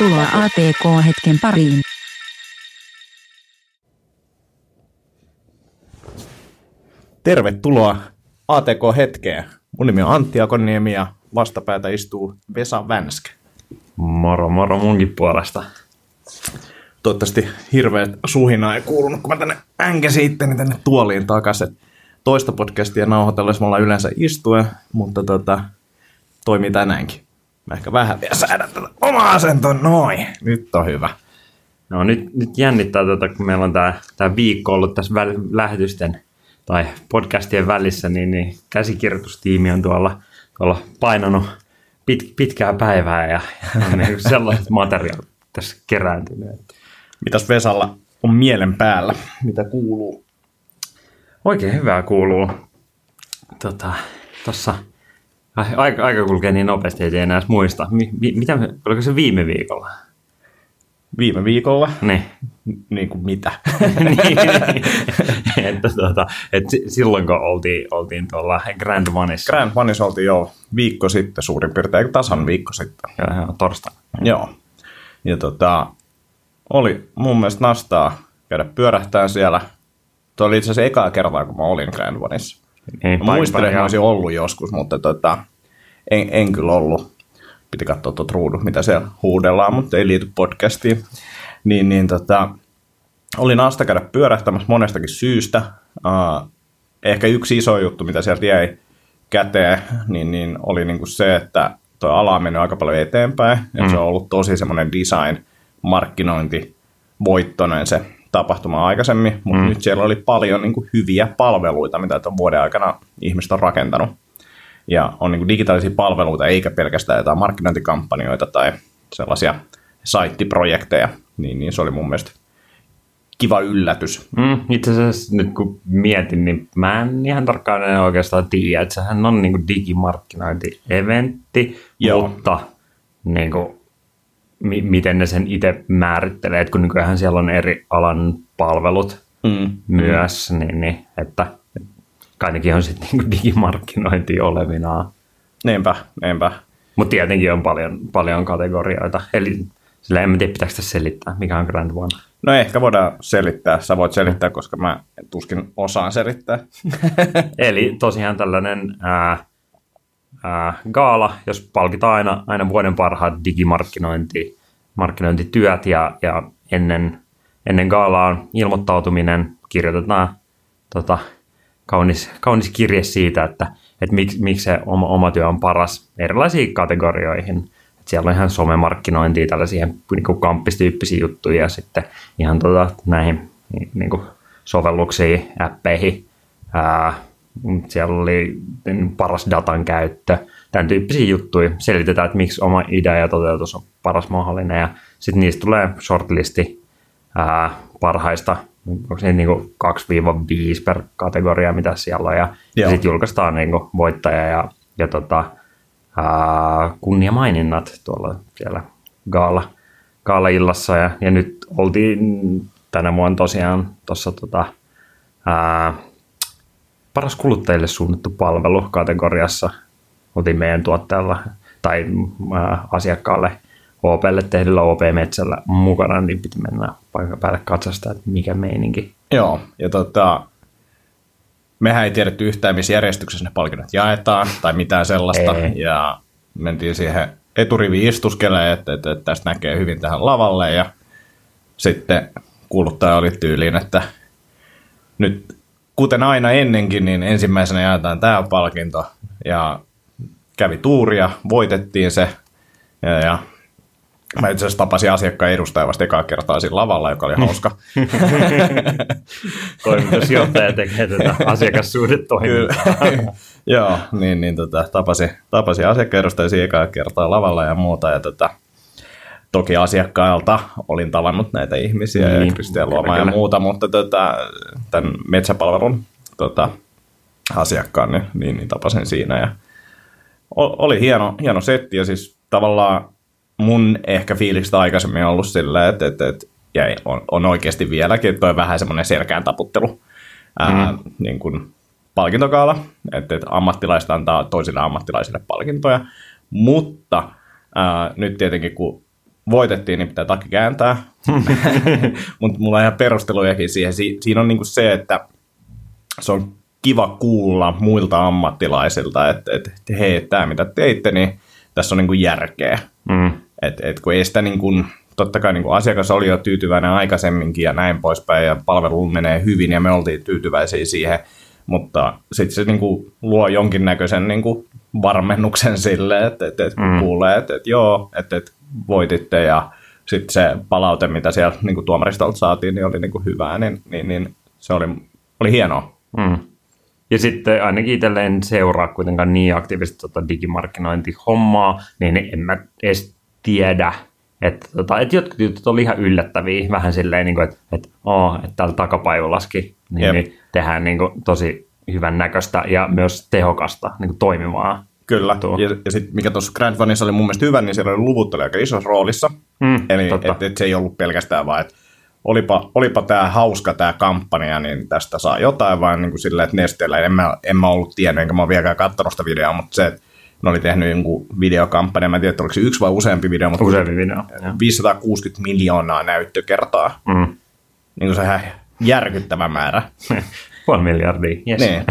Tervetuloa ATK-hetken pariin. Tervetuloa ATK-hetkeen. Mun nimi on Antti Akoniemi ja vastapäätä istuu Vesa Vänskä. Moro moro munkin puolesta. Toivottavasti hirveät suhina ei kuulunut, kun mä tänne änkäsin itteni tänne tuoliin takaisin. Toista podcastia nauhoitellessa me ollaan yleensä istuen, mutta tota, toimii tänäänkin. Mä ehkä vähän vielä säädän tätä omaa asentoa. Noin, nyt on hyvä. No nyt, nyt jännittää, tota, kun meillä on tämä tää viikko ollut tässä väl, lähetysten tai podcastien välissä, niin, niin käsikirjoitustiimi on tuolla, tuolla painanut pit, pitkää päivää ja, ja on niin sellaiset materiaalit tässä kerääntyneet. Mitäs Vesalla on mielen päällä? Mitä kuuluu? Oikein hyvää kuuluu. Tota, tossa, aika, aika kulkee niin nopeasti, ei enää muista. Mi, mi, mitä, oliko se viime viikolla? Viime viikolla? Niin. Niin kuin mitä? niin, että, tuota, että silloin kun oltiin, oltiin tuolla Grand Oneissa. Grand Oneissa oltiin jo viikko sitten suurin piirtein, tasan viikko sitten. Joo, joo torstaina. Joo. Ja tota, oli mun mielestä nastaa käydä pyörähtää siellä. Tuo oli itse asiassa ekaa kertaa, kun mä olin Grand Oneissa. Niin, että olisin ollut joskus, mutta tota, en, en kyllä ollut. Piti katsoa tuot ruudut, mitä siellä huudellaan, mutta ei liity podcastiin. Niin, niin tota, oli nasta käydä pyörähtämässä monestakin syystä. Uh, ehkä yksi iso juttu, mitä sieltä jäi käteen, niin, niin oli niinku se, että tuo ala on mennyt aika paljon eteenpäin. Mm. se on ollut tosi semmoinen design, markkinointi, voittoinen se tapahtuma aikaisemmin, mutta mm. nyt siellä oli paljon niin kuin, hyviä palveluita, mitä tämän vuoden aikana ihmiset on rakentanut. Ja on niin kuin, digitaalisia palveluita, eikä pelkästään jotain markkinointikampanjoita tai sellaisia saittiprojekteja, niin, niin se oli mun mielestä kiva yllätys. Mm, itse asiassa nyt kun mietin, niin mä en ihan tarkkaan en oikeastaan tiedä, että sehän on niin digimarkkinointi-eventti, Joo. mutta niin kuin, mi- miten ne sen itse määrittelee, että kun nykyään siellä on eri alan palvelut mm. myös, mm. Niin, niin että kai on sitten niin digimarkkinointi olevinaan. Niinpä, niinpä. Mutta tietenkin on paljon, paljon kategorioita, eli sillä en tiedä, pitääkö sitä selittää, mikä on Grand One. No ehkä voidaan selittää, sä voit selittää, koska mä tuskin osaan selittää. Eli tosiaan tällainen ää, ää, gaala, jos palkitaan aina, aina vuoden parhaat digimarkkinointi, markkinointityöt ja, ja ennen, ennen gaalaa ilmoittautuminen kirjoitetaan tota, kaunis, kaunis kirje siitä, että, että miksi, miksi se oma, oma työ on paras erilaisiin kategorioihin. Että siellä on ihan somemarkkinointia, tällaisia niin kamppistyyppisiä juttuja ja sitten ihan tota, näihin niin kuin sovelluksiin, appeihin. Ää, siellä oli paras datan käyttö, tämän tyyppisiä juttuja. Selitetään, että miksi oma idea ja toteutus on paras mahdollinen ja sitten niistä tulee shortlisti ää, parhaista onko se niin 2-5 per kategoria, mitä siellä on, ja, ja sitten julkaistaan niin kuin voittaja ja, ja tota, ää, kunniamaininnat tuolla siellä gaala, gaala-illassa, ja, ja nyt oltiin tänä vuonna tosiaan tuossa tota, paras kuluttajille suunnattu palvelu kategoriassa, oltiin meidän tuotteella tai ää, asiakkaalle – OPlle tehdyllä OP-metsällä mukana, niin piti mennä paikan päälle katsastaa, että mikä meininki. Joo, ja tota, mehän ei tiedetty yhtään, missä järjestyksessä ne palkinnot jaetaan tai mitään sellaista, ei. ja mentiin siihen eturivi istuskeleen, että, että, että tästä näkee hyvin tähän lavalle, ja sitten kuuluttaja oli tyyliin, että nyt kuten aina ennenkin, niin ensimmäisenä jaetaan tämä palkinto, ja kävi tuuria, voitettiin se, ja, ja Mä itse asiassa tapasin asiakkaan edustajan vasta ekaa kertaa siinä lavalla, joka oli hauska. Toimitusjohtaja tekee tätä asiakassuhdetoimintaa. Joo, niin, niin tota, tapasin, tapasin asiakkaan edustajan siinä ekaa kertaa lavalla ja muuta. Ja tota, toki asiakkailta olin tavannut näitä ihmisiä niin, ja Kristian Luoma ja muuta, mutta tota, tämän metsäpalvelun tota, asiakkaan niin, niin, niin tapasin siinä. Ja oli hieno, hieno setti ja siis tavallaan mun ehkä fiilistä aikaisemmin on ollut silleen, että, että, että ja on, on oikeasti vieläkin, että on vähän semmoinen selkään taputtelu ää, mm. niin kuin palkintokaala, että, että ammattilaiset antaa toisille ammattilaisille palkintoja, mutta ää, nyt tietenkin kun voitettiin, niin pitää takki kääntää. Mutta mulla on ihan perustelujakin siihen. Si- siinä on niinku se, että se on kiva kuulla muilta ammattilaisilta, että, että hei, tämä mitä teitte, niin tässä on niinku järkeä. Mm. Et, et kun ei sitä niin kuin, totta kai niin kuin asiakas oli jo tyytyväinen aikaisemminkin ja näin poispäin ja palvelu menee hyvin ja me oltiin tyytyväisiä siihen, mutta sitten se niin kuin luo jonkinnäköisen niin kuin varmennuksen sille, että, että, että kun Mm. kuulee, että, että joo, että, että voititte ja sitten se palaute, mitä siellä niin kuin tuomaristolta saatiin, niin oli niin kuin hyvää, niin, niin, niin se oli, oli hienoa. Mm. Ja sitten ainakin itselle en seuraa kuitenkaan niin aktiivisesti tota digimarkkinointihommaa, niin en mä edes tiedä, että, tota, että jotkut jutut oli ihan yllättäviä, vähän silleen, niin kuin, että, että, oh, että täällä takapajulaskin niin, Jep. niin tehdään niin kuin, tosi hyvän näköistä ja myös tehokasta niin kuin toimivaa. Kyllä, Tuo. ja, ja sitten mikä tuossa Grand Funissa oli mun mielestä hyvä, niin siellä oli luvut oli aika isossa roolissa. Mm, Eli totta. et, et se ei ollut pelkästään vaan, että olipa, olipa tämä hauska tämä kampanja, niin tästä saa jotain, vaan niin kuin silleen, että Nesteellä en mä, en mä ollut tiennyt, enkä mä ole vieläkään katsonut sitä videoa, mutta se, että ne oli tehnyt jonkun videokampanja, mä en tiedä, että oliko se yksi vai useampi video, mutta Useampi video. joo. 560 miljoonaa näyttökertaa. Mm. Niin kuin se ihan järkyttävä määrä. Puoli miljardia, yes. Niin.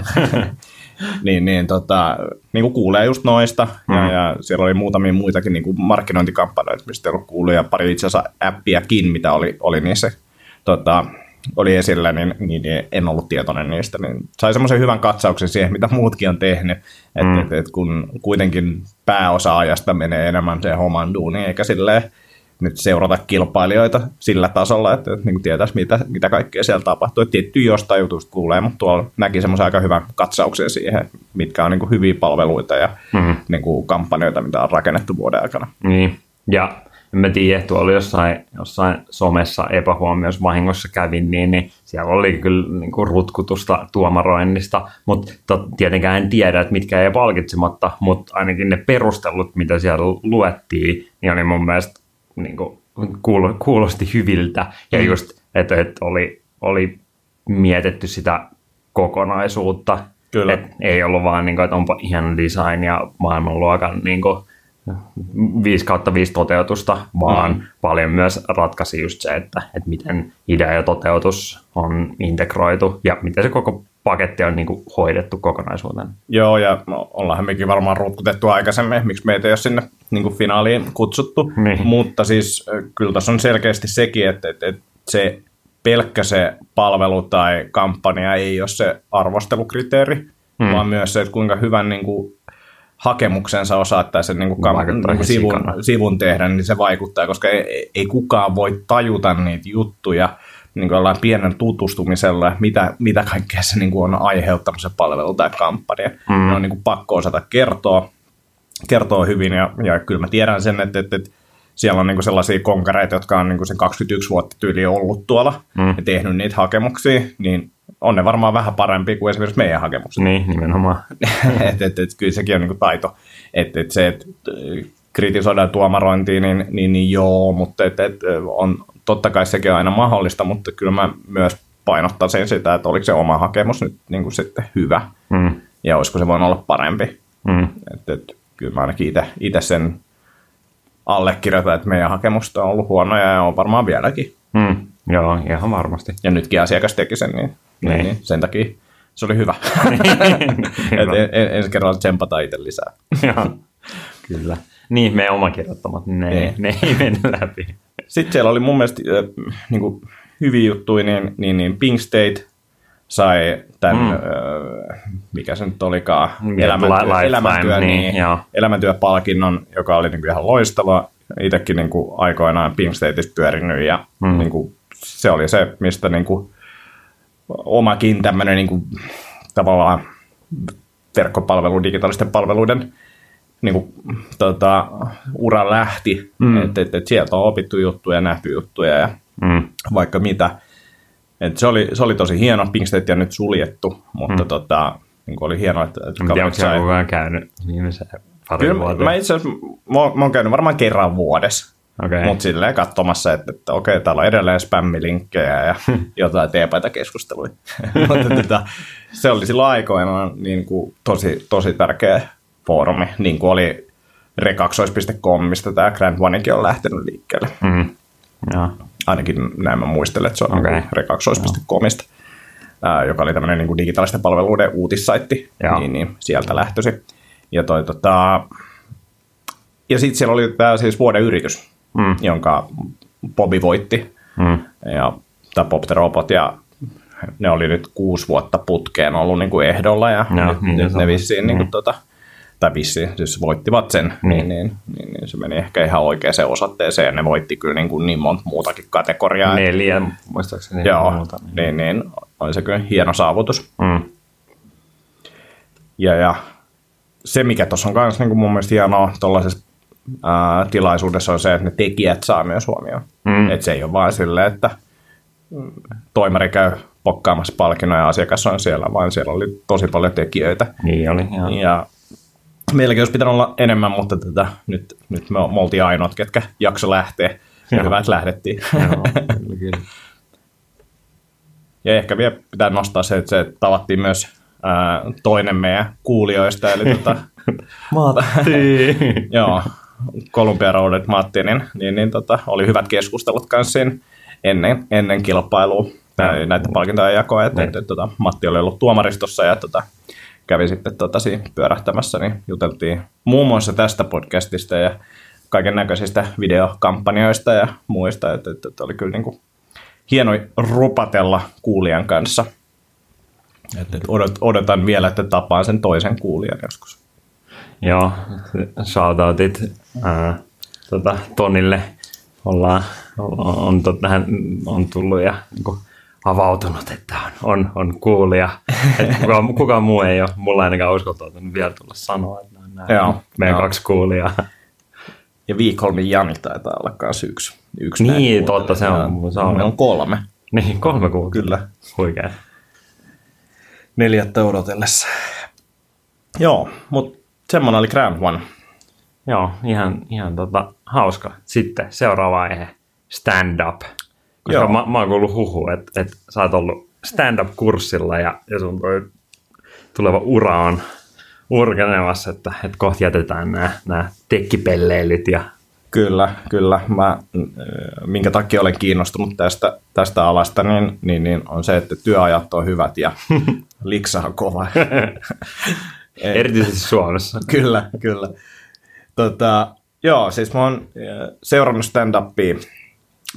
niin, niin, tota, niin kuin kuulee just noista, mm. ja, ja siellä oli muutamia muitakin niin kuin markkinointikampanjoita, mistä ei ollut kuullut, ja pari itse asiassa appiakin, mitä oli, oli niissä tota, oli esillä, niin, niin en ollut tietoinen niistä, niin sai semmoisen hyvän katsauksen siihen, mitä muutkin on tehnyt, että Mm. et, et kun kuitenkin pääosa ajasta menee enemmän se homan duuniin, eikä silleen nyt seurata kilpailijoita sillä tasolla, että, että niin tietäisi, mitä, mitä kaikkea siellä tapahtuu. Et Tietty jostain jutusta kuulee, mutta tuolla näki semmoisen aika hyvän katsauksen siihen, mitkä on niin kuin hyviä palveluita ja Mhm. niin kuin kampanjoita, mitä on rakennettu vuoden aikana. Niin, ja en mä tiedä, tuolla jossain, jossain somessa epähuomioissa vahingossa kävin, niin, niin siellä oli kyllä niin kuin rutkutusta tuomaroinnista, mutta tietenkään en tiedä, että mitkä ei palkitsematta, mutta ainakin ne perustelut, mitä siellä luettiin, niin oli mun mielestä niin kuin, kuulo, kuulosti hyviltä, ja Mm. just, että, että oli, oli mietitty sitä kokonaisuutta, Kyllä. Et ei ollut vaan, niin kuin, että onpa ihan design ja maailmanluokan niin kuin, 5 kautta 5 toteutusta, vaan Mm. paljon myös ratkaisi just se, että, että miten idea ja toteutus on integroitu ja miten se koko paketti on niin kuin hoidettu kokonaisuutena. Joo, ja no, ollaanhan mekin varmaan rutkutettu aikaisemmin, miksi meitä ei ole sinne niin kuin finaaliin kutsuttu. Niin. Mutta siis kyllä tässä on selkeästi sekin, että, että, että se pelkkä se palvelu tai kampanja ei ole se arvostelukriteeri, mm. vaan myös se, että kuinka hyvän niin kuin, hakemuksensa osaa tai sen niin kuin, kam- Vaikuttaa niin kuin ihan sivun, sikana. sivun tehdä, niin se vaikuttaa, koska ei, ei kukaan voi tajuta niitä juttuja niin kuin pienen tutustumisella, mitä, mitä kaikkea se niin kuin on aiheuttanut se palvelu tai kampanja. Mm. Ne on niin kuin pakko osata kertoa, kertoo hyvin ja, ja kyllä mä tiedän sen, että, että, että siellä on niin kuin sellaisia konkareita, jotka on niin kuin sen 21 vuotta tyyli ollut tuolla Mm. ja tehnyt niitä hakemuksia, niin on ne varmaan vähän parempi kuin esimerkiksi meidän hakemukset. Niin, nimenomaan. et, et, et, kyllä sekin on niin kuin taito. Et, et se, että kritisoidaan tuomarointia, niin, niin, niin joo, mutta et, et, on, totta kai sekin on aina mahdollista, mutta kyllä mä myös painottaisin sitä, että oliko se oma hakemus nyt niin kuin sitten hyvä Mm. ja olisiko se voinut olla parempi. Mm. Et, et, kyllä mä ainakin itse sen allekirjoitan, että meidän hakemusta on ollut huonoja ja on varmaan vieläkin. Mm. Joo, ihan varmasti. Ja nytkin asiakas teki sen, niin, Niin. niin, niin sen takia se oli hyvä. Et en, en, ensi kerralla tsempataan itse lisää. Joo, kyllä. Niin, meidän oma kirjoittamat, niin ne, Niin. ne ei mennyt läpi. Sitten siellä oli mun mielestä äh, niin kuin hyviä juttuja, niin, niin, niin Pink State sai tämän, Mm. äh, mikä se nyt olikaan, Li- elämäntyö, elämäntyö, niin, niin, joo. elämäntyöpalkinnon, joka oli niin kuin ihan loistava. Itsekin niin kuin aikoinaan Pink Stateissa pyörinyt ja mm. niin kuin, se oli se, mistä niin kuin, omakin tämmöinen niin kuin, tavallaan verkkopalvelu, digitaalisten palveluiden niin kuin, tota, ura lähti. Mm. Että et, et sieltä on opittu juttuja, nähty juttuja ja Mm. vaikka mitä. Et se, oli, se oli tosi hieno. Pink State on nyt suljettu, mutta Mm. tota, niin kuin oli hienoa, että, että En tiedä, onko kaverit siellä sai- koko ajan käynyt viimeisen pari Kyllä mä itse asiassa, mä, mä oon käynyt varmaan kerran vuodessa. Okei. Mutta silleen katsomassa, että, että okei, täällä on edelleen spämmilinkkejä ja jotain teepaita keskusteluja. Mutta tota, se oli silloin aikoinaan niin kuin tosi, tosi tärkeä foorumi, niin kuin oli rekaksois.com, mistä tämä Grand Onekin on lähtenyt liikkeelle. Mm. Joo. Ainakin näin mä muistelen, että se on okay. rekaksois.comista, ää, joka oli tämmöinen niin digitaalisten palveluiden uutissaitti, Joo. niin, niin sieltä lähtösi. Ja, toi, tota, ja sitten siellä oli tämä siis vuoden yritys, Mm. jonka Bobby voitti, Mm. ja tämä Bob the Robot, ja ne oli nyt kuusi vuotta putkeen ollut niin kuin ehdolla, ja Joo, nyt, niin nyt ne vissiin niin kuin, Mm. tota, tai vissiin, siis voittivat sen, Niin. niin, niin, niin, niin, se meni ehkä ihan oikeaan osoitteeseen, ja ne voitti kyllä niin, kuin niin monta muutakin kategoriaa. Neljä, muistaakseni. Joo, muuta, niin, niin, oli se kyllä hieno saavutus. Mm. Ja, ja se, mikä tuossa on myös niin mun mielestä hienoa tuollaisessa ää, tilaisuudessa on se, että ne tekijät saa myös huomioon. Mm. Että se ei ole vain silleen, että mm, toimari käy pokkaamassa palkinnoja ja asiakas on siellä, vaan siellä oli tosi paljon tekijöitä. Niin oli, joo. Ja meilläkin olisi pitänyt olla enemmän, mutta tätä, nyt, nyt me, me oltiin ainoat, ketkä jakso lähtee. Ja hyvä, että lähdettiin. Joo, kyllä, kyllä. Ja ehkä vielä pitää nostaa se, että se tavattiin myös ää, toinen meidän kuulijoista, eli tota, Matti! joo, Columbia Roadet Matti, niin, niin, niin tota, oli hyvät keskustelut kanssa siinä ennen, ennen kilpailua tai näitä palkintojen jakoa, että, Niin. että, tota, Matti oli ollut tuomaristossa ja tota, kävi sitten tota, siinä pyörähtämässä, niin juteltiin muun muassa tästä podcastista ja kaiken näköisistä videokampanjoista ja muista, että, että, että oli kyllä niin kuin hieno rupatella kuulijan kanssa. Että odot, odotan vielä, että tapaan sen toisen kuulijan joskus. Joo, shoutoutit ää, tota, Tonille. Ollaan, on, on, hän on tullut ja niin kuin, avautunut, että on, on, on kuulija. Kukaan, kukaan muu ei ole, mulla ainakaan uskaltautunut vielä tulla sanoa, että on nämä Joo, meidän joo. kaksi kuulijaa. Ja Viikholmin Jani taitaa olla myös yksi. yksi Niin, totta, se on- se on. On kolme. Niin, kolme kuukautta. Kyllä. Huikea. Neljättä odotellessa. Joo, mutta semmoinen oli Grand One. Joo, ihan, ihan tota, hauska. Sitten seuraava aihe, stand-up. Koska Joo. mä, mä oon kuullut huhu, että, että sä oot ollut stand-up-kurssilla ja, ja sun toi tuleva ura on urkenemassa, että, että kohta jätetään nämä, nämä tekkipelleilyt ja Kyllä, kyllä. Mä, minkä takia olen kiinnostunut tästä, tästä alasta, niin, niin, niin on se, että työajat on hyvät ja liksa on kova. Erityisesti Suomessa. kyllä, kyllä. Tota, joo, siis mä oon seurannut stand-upia.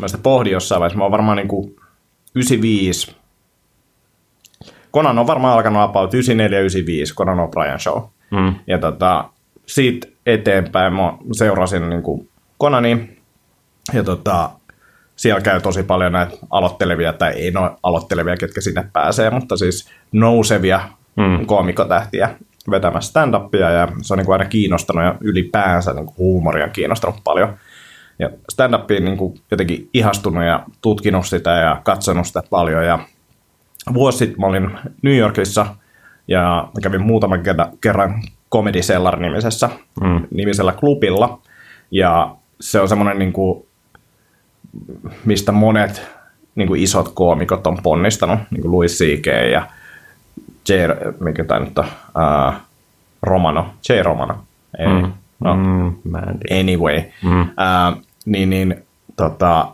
Mä sitä pohdin jossain vaiheessa. Mä oon varmaan niinku 95. Conan on varmaan alkanut about 94-95, Conan O'Brien Show. Mm. Ja tota, siitä eteenpäin mä seurasin niin kuin Konani. Ja tota, siellä käy tosi paljon näitä aloittelevia, tai ei no aloittelevia, ketkä sinne pääsee, mutta siis nousevia mm. koomikotähtiä vetämässä stand-upia, ja se on niin kuin aina kiinnostanut, ja ylipäänsä niin kuin huumoria on kiinnostanut paljon. Ja stand-upiin niin kuin jotenkin ihastunut ja tutkinut sitä ja katsonut sitä paljon, ja vuosi sitten mä olin New Yorkissa ja mä kävin muutaman kerran- Comedy Cellar-nimisessä Mm. nimisellä klubilla. Ja se on semmoinen, niin kuin, mistä monet niin kuin isot koomikot on ponnistanut, niin kuin Louis C.K. ja J. Mikä tämä nyt on? Uh, Romano. J. Romano. Ei. Mm. No, Mm, anyway. Mm. Ää, niin, niin tota,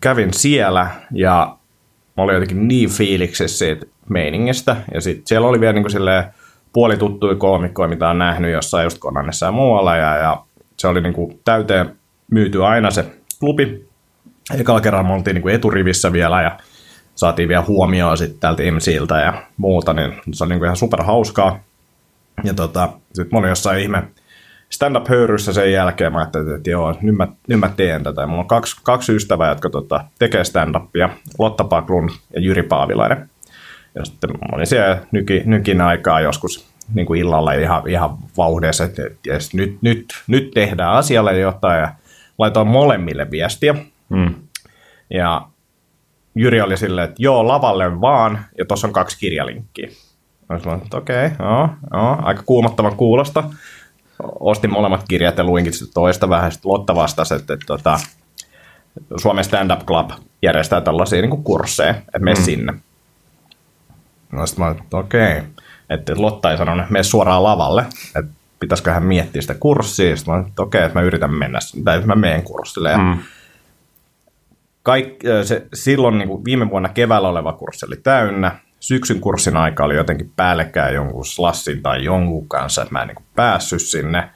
kävin siellä ja mä olin jotenkin niin fiiliksissä siitä meiningistä. Ja sit siellä oli vielä niin kuin silleen puolituttuja koomikkoja, mitä on nähnyt jossain just Konanissa ja muualla. Ja, ja se oli niin kuin täyteen myyty aina se klubi. Ekalla kerralla me oltiin niin kuin eturivissä vielä ja saatiin vielä huomioon sitten täältä IMSiltä ja muuta, niin se oli niin kuin ihan super hauskaa. Ja tota, sitten mä olin jossain ihme stand-up-höyryssä sen jälkeen. Mä ajattelin, että joo, nyt mä, nyt mä teen tätä. Ja mulla on kaksi, kaksi ystävää, jotka tota, tekee stand-upia. Lotta Paklun ja Jyri Paavilainen. Ja sitten mä olin siellä nyki, nykin aikaa joskus niin kuin illalla ihan, ihan vauhdeessa, että jes, nyt, nyt, nyt tehdään asialle jotain. Ja laitoin molemmille viestiä. Mm. Ja Jyri oli silleen, että joo, lavalle vaan, ja tuossa on kaksi kirjalinkkiä. Mä sanoin, että okei, okay, joo, joo, aika kuumottavan kuulosta. Ostin molemmat kirjat ja luinkin toista vähän. Sitten Lotta vastasi, että, että, että Suomen Stand Up Club järjestää tällaisia niin kursseja, että mene mm. sinne. No sitten mä olin, että okei. Okay. Että Lotta ei sanonut, että mene suoraan lavalle, että pitäisiköhän miettiä sitä kurssia. Sitten mä olin, että okei, että mä yritän mennä, tai mä menen kurssille. Ja Mm. Kaik, se, silloin niin kuin viime vuonna keväällä oleva kurssi oli täynnä. Syksyn kurssin aika oli jotenkin päällekkäin jonkun slassin tai jonkun kanssa, että mä en niin kuin päässyt sinne.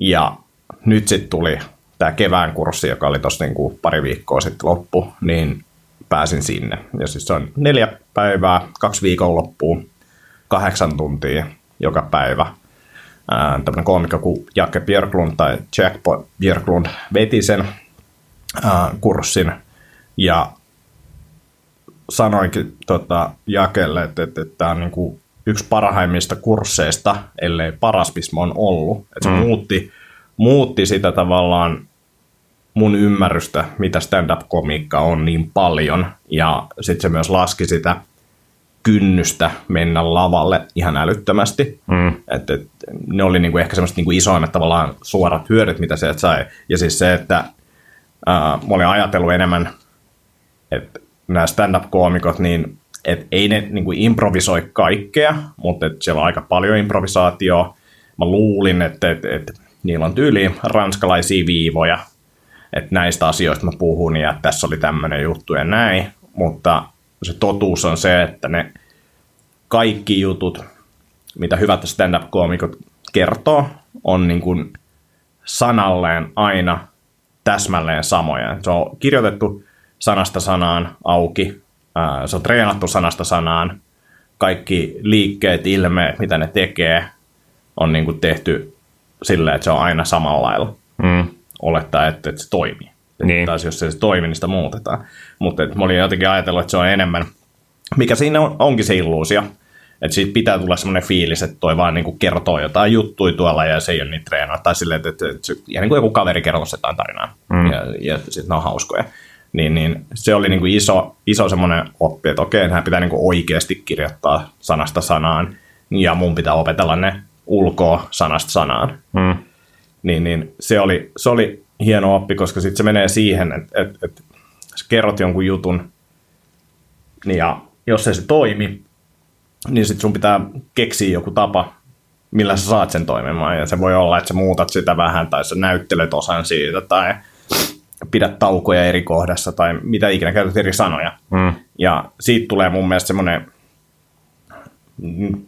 Ja nyt sitten tuli tämä kevään kurssi, joka oli tuossa niin kuin pari viikkoa sitten loppu, niin pääsin sinne. Ja siis se on neljä päivää, kaksi viikonloppua, kahdeksan tuntia joka päivä. Ää, Tämmöinen koomikko kuin Jakke Björklund tai Jack Björklund veti sen ää, kurssin ja sanoinkin tota, Jakelle, että, että, että tämä on niin kuin yksi parhaimmista kursseista, ellei paras, missä oon ollut. Että se mm. muutti, muutti sitä tavallaan mun ymmärrystä, mitä stand-up-komiikka on niin paljon. Ja sitten se myös laski sitä kynnystä mennä lavalle ihan älyttömästi. Mm. Et, et, ne oli niinku ehkä semmoiset niinku isoimmat tavallaan suorat hyödyt, mitä sieltä sai. Ja siis se, että ää, mä olin ajatellut enemmän, että nämä stand-up-koomikot, niin et ei ne niinku improvisoi kaikkea, mutta et siellä on aika paljon improvisaatioa. Mä luulin, että et, et, niillä on tyyliin ranskalaisia viivoja, että näistä asioista mä puhun ja tässä oli tämmöinen juttu ja näin, mutta se totuus on se, että ne kaikki jutut, mitä hyvät stand-up-koomikot kertoo, on niin kuin sanalleen aina täsmälleen samoja. Se on kirjoitettu sanasta sanaan auki, ää, se on treenattu sanasta sanaan, kaikki liikkeet, ilmeet, mitä ne tekee, on niin kuin tehty silleen, että se on aina samalla lailla Mm. olettaa, että, että se toimii. Niin. Taas jos se ei toimi, niin sitä muutetaan. Mutta että mä olin jotenkin ajatellut, että se on enemmän, mikä siinä on, onkin se illuusio, että siitä pitää tulla semmoinen fiilis, että toi vaan niinku kertoo jotain juttuja tuolla ja se ei ole niin treenaa. Tai silleen, että, että, että se, ihan niin kuin joku kaveri kertoo jotain tarinaa mm. ja, ja sitten ne on hauskoja. Niin, niin se oli niinku iso, iso semmoinen oppi, että okei, hän pitää niinku oikeasti kirjoittaa sanasta sanaan ja mun pitää opetella ne ulkoa sanasta sanaan Mm. niin, niin se, oli, se oli hieno oppi, koska sitten se menee siihen, että et, et, sä kerrot jonkun jutun, niin ja jos ei se toimi, niin sitten sun pitää keksiä joku tapa, millä sä saat sen toimimaan. Ja se voi olla, että sä muutat sitä vähän, tai sä näyttelet osan siitä, tai pidät taukoja eri kohdassa, tai mitä ikinä käytät eri sanoja. Mm. Ja siitä tulee mun mielestä semmoinen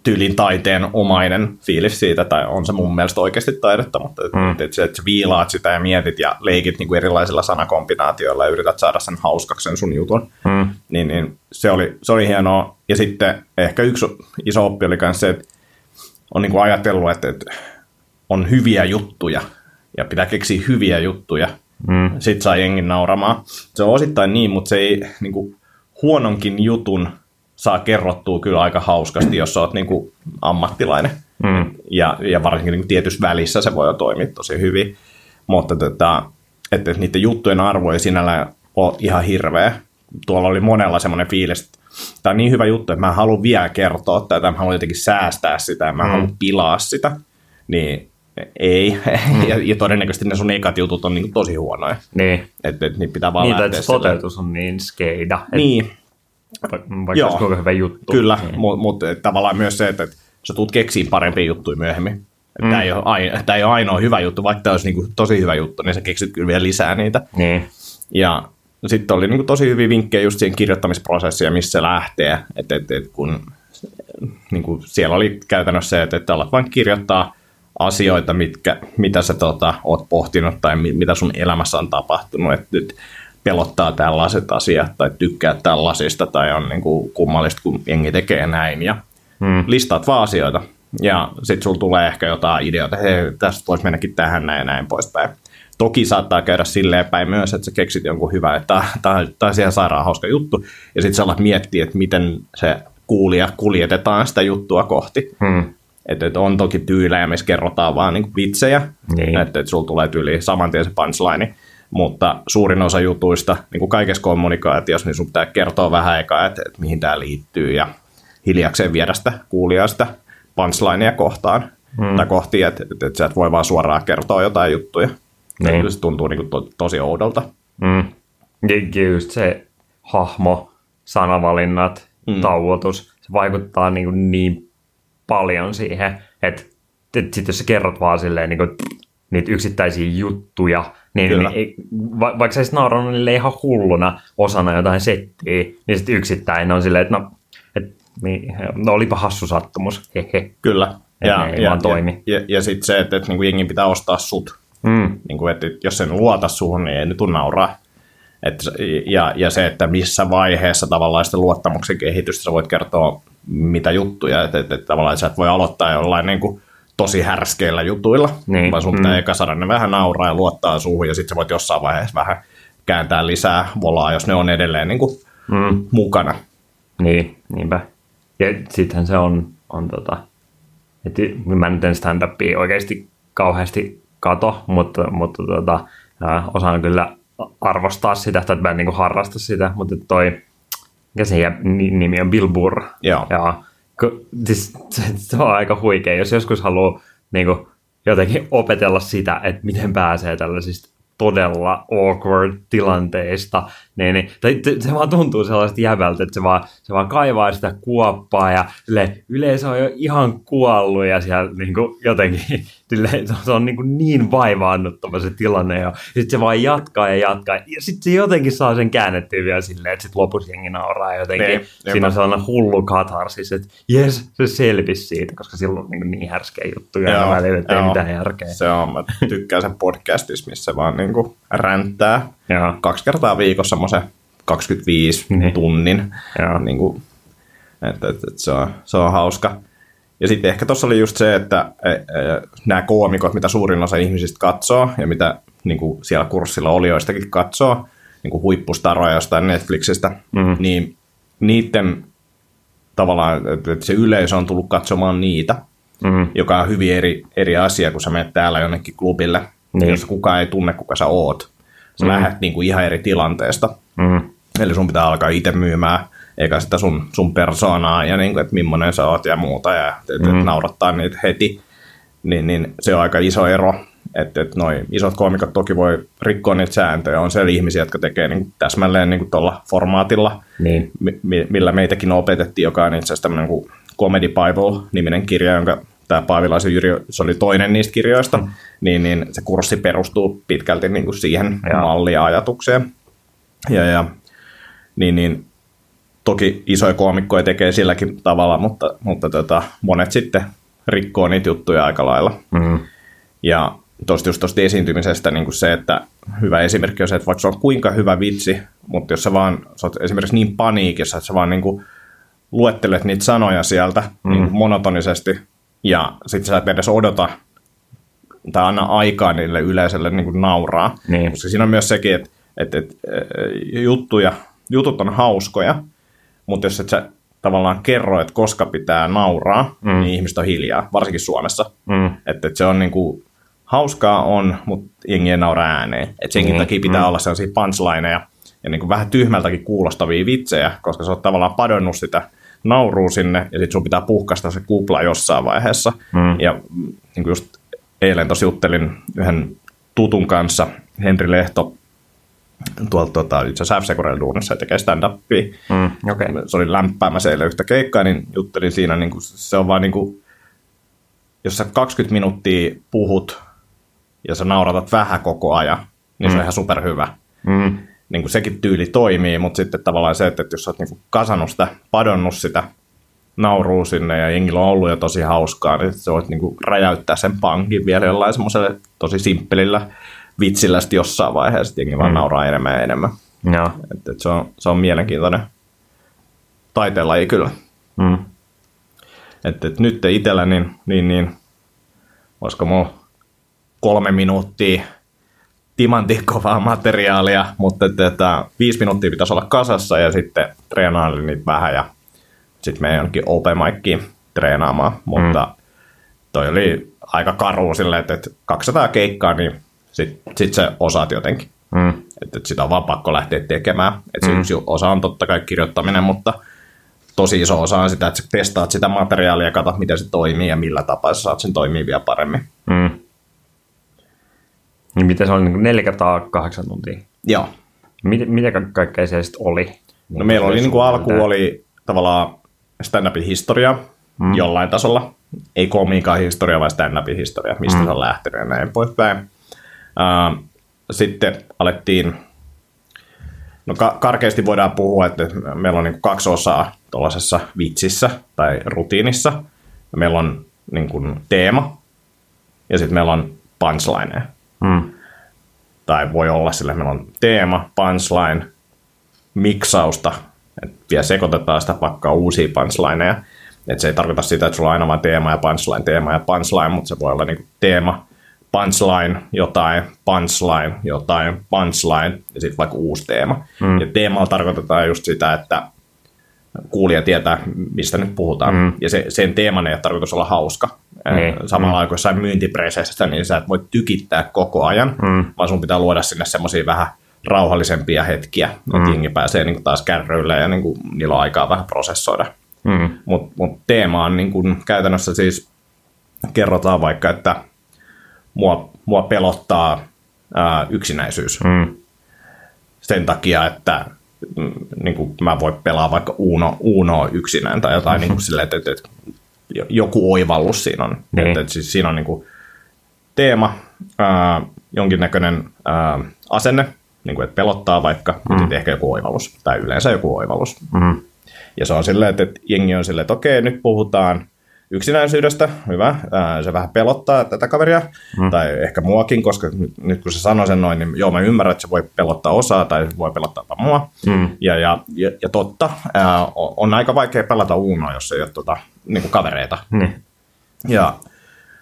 tyylin taiteen omainen fiilis siitä, tai on se mun mielestä oikeasti taidetta, mutta mm. Mm. että, että, että sä viilaat sitä ja mietit ja leikit niin kuin erilaisilla sanakombinaatioilla ja yrität saada sen hauskaksi sen sun jutun, Mm. niin, niin se, oli, se oli hienoa. Ja sitten ehkä yksi iso oppi oli myös se, että on niin kuin ajatellut, että, että on hyviä juttuja ja pitää keksiä hyviä juttuja. Mm. Sitten saa jengin nauramaan. Se on osittain niin, mutta se ei niin kuin, huononkin jutun saa kerrottua kyllä aika hauskasti, jos sä oot niin kuin, ammattilainen. Mm. Ja, ja varsinkin niin tietyssä välissä se voi jo toimia tosi hyvin. Mutta tota, että että niiden juttujen arvo ei sinällään ole ihan hirveä. Tuolla oli monella semmoinen fiilis, että tämä on niin hyvä juttu, että mä haluan vielä kertoa tätä, mä haluan jotenkin säästää sitä, mä Mm. haluan pilaa sitä. Niin ei. ja, ja todennäköisesti ne sun ekat jutut on niin tosi huonoja. Niin. Että et, niitä pitää vaan Niin, lähteä se toteutus on niin skeida. että Niin, va- Vaikka Joo. olisi hyvä juttu. kyllä, Niin. mutta mut, et tavallaan myös se, että, että sä tulet keksiin parempia juttuja myöhemmin. Mm. Tämä, ei ole, ai- tämä ei ole ainoa hyvä juttu, vaikka tämä olisi niin kuin tosi hyvä juttu, niin sä keksit kyllä vielä lisää niitä. Niin. Ja sitten oli niin kuin tosi hyviä vinkkejä just siihen kirjoittamisprosessiin, missä se lähtee. Että et, et, kun niin kuin siellä oli käytännössä se, että, että alat vain kirjoittaa asioita, mitkä, mitä sä tota, oot pohtinut tai mi- mitä sun elämässä on tapahtunut. Että nyt pelottaa tällaiset asiat tai tykkää tällaisista tai on niin kuin kummallista, kun jengi tekee näin. Ja Mm. listaat vaan asioita. Ja sitten sulla tulee ehkä jotain ideoita, hei, tästä voisi mennäkin tähän näin ja näin poispäin. Toki saattaa käydä silleen päin myös, että sä keksit jonkun hyvän, että tämä on ihan sairaan hauska juttu, ja sitten sä alat miettiä, että miten se kuulija kuljetetaan sitä juttua kohti. Mm. Että et on toki tyylejä, missä kerrotaan vaan niinku vitsejä, Niin. että et sulla tulee tyyli saman tien se punchline, mutta suurin osa jutuista, niin kuin kaikessa kommunikaatiossa, niin sun pitää kertoa vähän aikaa, että, että mihin tämä liittyy ja hiljakseen viedä sitä kuulijaa sitä punchlinea kohtaan Mm. tai kohti, että, että, että sä et voi vaan suoraan kertoa jotain juttuja. Niin. Niin. Se tuntuu niin kuin to, tosi oudolta. Mm. Ja ja just se hahmo, sanavalinnat, Mm. mm. tauotus, se vaikuttaa niin, kuin niin paljon siihen, että sitten jos sä kerrot vaan silleen niin kuin, niitä yksittäisiä juttuja, niin, Kyllä. niin va, vaikka sä olisit nauranut niille ihan hulluna osana jotain settiä, niin sitten yksittäin on silleen, että no, et, niin, no olipa hassu sattumus, hehe. Kyllä. Et ne ei vaan toimi. Ja, ja, ja sitten se, että, että niin jengi pitää ostaa sut. Mm, Niin kuin, että jos sen luota suhun, niin ei nyt nauraa. Et, ja, ja se, että missä vaiheessa tavallaan sitä luottamuksen kehitystä sä voit kertoa mitä juttuja, että, että, että tavallaan sä et voi aloittaa jollain niin kuin tosi härskeillä jutuilla, Niin, vaan sun pitää mm. eka saada ne vähän nauraa ja luottaa suhun, ja sitten sä voit jossain vaiheessa vähän kääntää lisää volaa, jos ne on edelleen niin kuin mm, mukana. niin, niinpä. Ja sittenhän se on, on tota, että mä nyt en stand-upia oikeasti kauheasti kato, mutta, mutta tota, osaan kyllä arvostaa sitä, tai mä en niin harrasta sitä, mutta toi, mikä se nimi on, Bill Burr. Joo. Ja, siis, se, se, on aika huikea, jos joskus haluaa niin kuin, jotenkin opetella sitä, että miten pääsee tällaisista todella awkward tilanteista, niin, niin tai se vaan tuntuu sellaiset jävältä, että se vaan, se vaan kaivaa sitä kuoppaa ja yle, yleisö on jo ihan kuollut ja siellä niin kuin, jotenkin sille, se on niin, kuin niin vaivaannuttava se tilanne ja sitten se vaan jatkaa ja jatkaa ja sitten se jotenkin saa sen käännettyä vielä silleen, että sitten lopussa jengi nauraa jotenkin. Niin, Siinä jep. on sellainen hullu katarsis, että jes, se selvisi siitä, koska silloin on niin, niin härskeä juttuja Joo, aina välillä, että ei mitään järkeä. Se on, mä tykkään sen podcastissa, missä vaan niin kuin ränttää Joo. kaksi kertaa viikossa semmoisen 25 Niin. tunnin. Joo. Niin kuin, että, että, että se, on, se on hauska. Ja sitten ehkä tuossa oli just se, että e, e, nämä koomikot, mitä suurin osa ihmisistä katsoo ja mitä niin kuin siellä kurssilla olijoistakin katsoo, niin kuin huippustaroja jostain Netflixistä, Mhm. niin niiden tavallaan, että se yleisö on tullut katsomaan niitä, Mm. joka on hyvin eri, eri asia, kun sä menet täällä jonnekin klubille, Niin. jos kukaan ei tunne, kuka sä oot. Sä mm. lähdet niin kuin ihan eri tilanteesta. Mm. Eli sun pitää alkaa itse myymään, eikä sitä sun, sun persoonaa ja niin kuin, että millainen sä oot ja muuta, ja että mm. naurattaa niitä heti. Niin, niin se on aika iso ero, että, että noi isot koomikot toki voi rikkoa niitä sääntöjä. On siellä ihmisiä, jotka tekee niin kuin täsmälleen niin kuin tuolla formaatilla, Niin. mi- mi- millä meitäkin opetettiin, joka on itse asiassa tämmöinen kuin Comedy Bible-niminen kirja, jonka tämä Paavilaisen Jyri, se oli toinen niistä kirjoista, mm. niin, niin se kurssi perustuu pitkälti niin kuin siihen Joo. malliin ja ajatukseen. Ja, ja niin, niin, toki isoja koomikkoja tekee silläkin tavalla, mutta, mutta tota, monet sitten rikkoo niitä juttuja aika lailla. Mm. Ja tuosta just tuosta esiintymisestä niin kuin se, että hyvä esimerkki on se, että vaikka se on kuinka hyvä vitsi, mutta jos sä vaan sä oot esimerkiksi niin paniikissa, että sä vaan niin kuin luettelet niitä sanoja sieltä mm. niin kuin monotonisesti, ja sitten sä et edes odota tai anna aikaa niille yleisölle niin kuin nauraa. Niin. Koska siinä on myös sekin, että, että, että juttuja, jutut on hauskoja, mutta jos et sä tavallaan kerro, että koska pitää nauraa, mm. niin ihmiset on hiljaa, varsinkin Suomessa. Mm. Että, että se on niinku, hauskaa on, mutta jengi ei naura ääneen. Että senkin Mm, takia pitää olla sellaisia punchlineja ja niinku vähän tyhmältäkin kuulostavia vitsejä, koska sä oot tavallaan padonnut sitä nauruu sinne ja sitten sun pitää puhkasta se kupla jossain vaiheessa. Mm. Ja mm, niinku just eilen tosi juttelin yhden tutun kanssa, Henri Lehto, tuolta tota, itse asiassa f duunissa ja tekee stand-upia Mm. Okay. se oli lämpäämässä eilen yhtä keikkaa, niin juttelin siinä, niin kuin, se on vaan niin kuin, jos sä 20 minuuttia puhut ja sä nauratat vähän koko ajan, niin se on ihan superhyvä. Mm. Niin kuin sekin tyyli toimii, mutta sitten tavallaan se, että jos sä oot niin kuin kasannut sitä, padonnut sitä nauruu sinne ja jengillä on ollut jo tosi hauskaa, niin sä voit niin kuin räjäyttää sen pankin vielä jollain semmoiselle tosi simppelillä vitsillä sitten jossain vaiheessa, että jengi vaan Mm. nauraa enemmän ja enemmän. Joo. Et, et se, on, se on mielenkiintoinen taiteenlaji kyllä. Mm. Et, et nyt itsellä, niin, niin, niin olisiko mulla kolme minuuttia timanttikovaa materiaalia, mutta et, et, ä, viisi minuuttia pitäisi olla kasassa ja sitten treenailin niitä vähän ja sitten meidän jonnekin open mickiin treenaamaan, mutta mm. toi oli aika karu silleen, että, että 200 keikkaa, niin sitten sit sä osaat jotenkin. Mm. Että, että sitä on vaan pakko lähteä tekemään. Että mm. yksi osa on totta kai kirjoittaminen, mutta tosi iso osa on sitä, että sä testaat sitä materiaalia ja katsot, miten se toimii ja millä tapaa sä saat sen toimia vielä paremmin. Mm. Niin miten se oli niin neljä kertaa kahdeksan tuntia? Joo. Mitä, mitä ka- kaikkea se sitten oli? No meillä oli niin kuin alku oli tavallaan stand-upin historia mm. jollain tasolla. ei komiikan historia, vaan stand historia, mistä mm. se on lähtenyt ja näin poispäin. Uh, sitten alettiin, no ka- karkeasti voidaan puhua, että meillä on niin kaksi osaa tuollaisessa vitsissä tai rutiinissa. Meillä on niin kuin teema ja sitten meillä on punchline. Tai voi olla sille, että meillä on teema, punchline, miksausta, että vielä sekoitetaan sitä pakkaa uusia punchlineja. Että se ei tarkoita sitä, että sulla on aina vain teema ja punchline, teema ja punchline, mutta se voi olla niin teema, punchline, jotain, punchline, jotain, punchline ja sitten vaikka uusi teema. Mm. Ja teemalla tarkoitetaan just sitä, että kuulija tietää, mistä nyt puhutaan. Mm. Ja se, sen teeman ei ole tarkoitus olla hauska. Mm. Samalla mm. kuin jossain myyntipreseistä, niin sä et voi tykittää koko ajan, mm. vaan sun pitää luoda sinne semmoisia vähän rauhallisempia hetkiä, mm. että jengi pääsee niin kuin taas kärryille ja niin kuin, niillä on aikaa vähän prosessoida. Mm. Mutta mut teema on niin kuin, käytännössä siis, kerrotaan vaikka, että mua, mua pelottaa ää, yksinäisyys. Mm. Sen takia, että mm, niin kuin mä voin pelaa vaikka Uno, Uno yksinään tai jotain niin kuin silleen, että, että joku oivallus siinä on. Niin. Että, että siis siinä on niin kuin teema, ää, jonkinnäköinen ää, asenne, niin kuin, että pelottaa vaikka, mm. mutta ehkä joku oivallus, tai yleensä joku oivallus. Mm. Ja se on silleen, että, että jengi on silleen, että okei, nyt puhutaan yksinäisyydestä, hyvä, se vähän pelottaa tätä kaveria, mm. tai ehkä muakin, koska nyt kun se sanoi sen noin, niin joo, mä ymmärrän, että se voi pelottaa osaa, tai voi pelottaa mua, mm. ja, ja, ja, ja totta, ää, on aika vaikea pelata Unoa, jos ei ole tota, niin kuin kavereita. Mm. Ja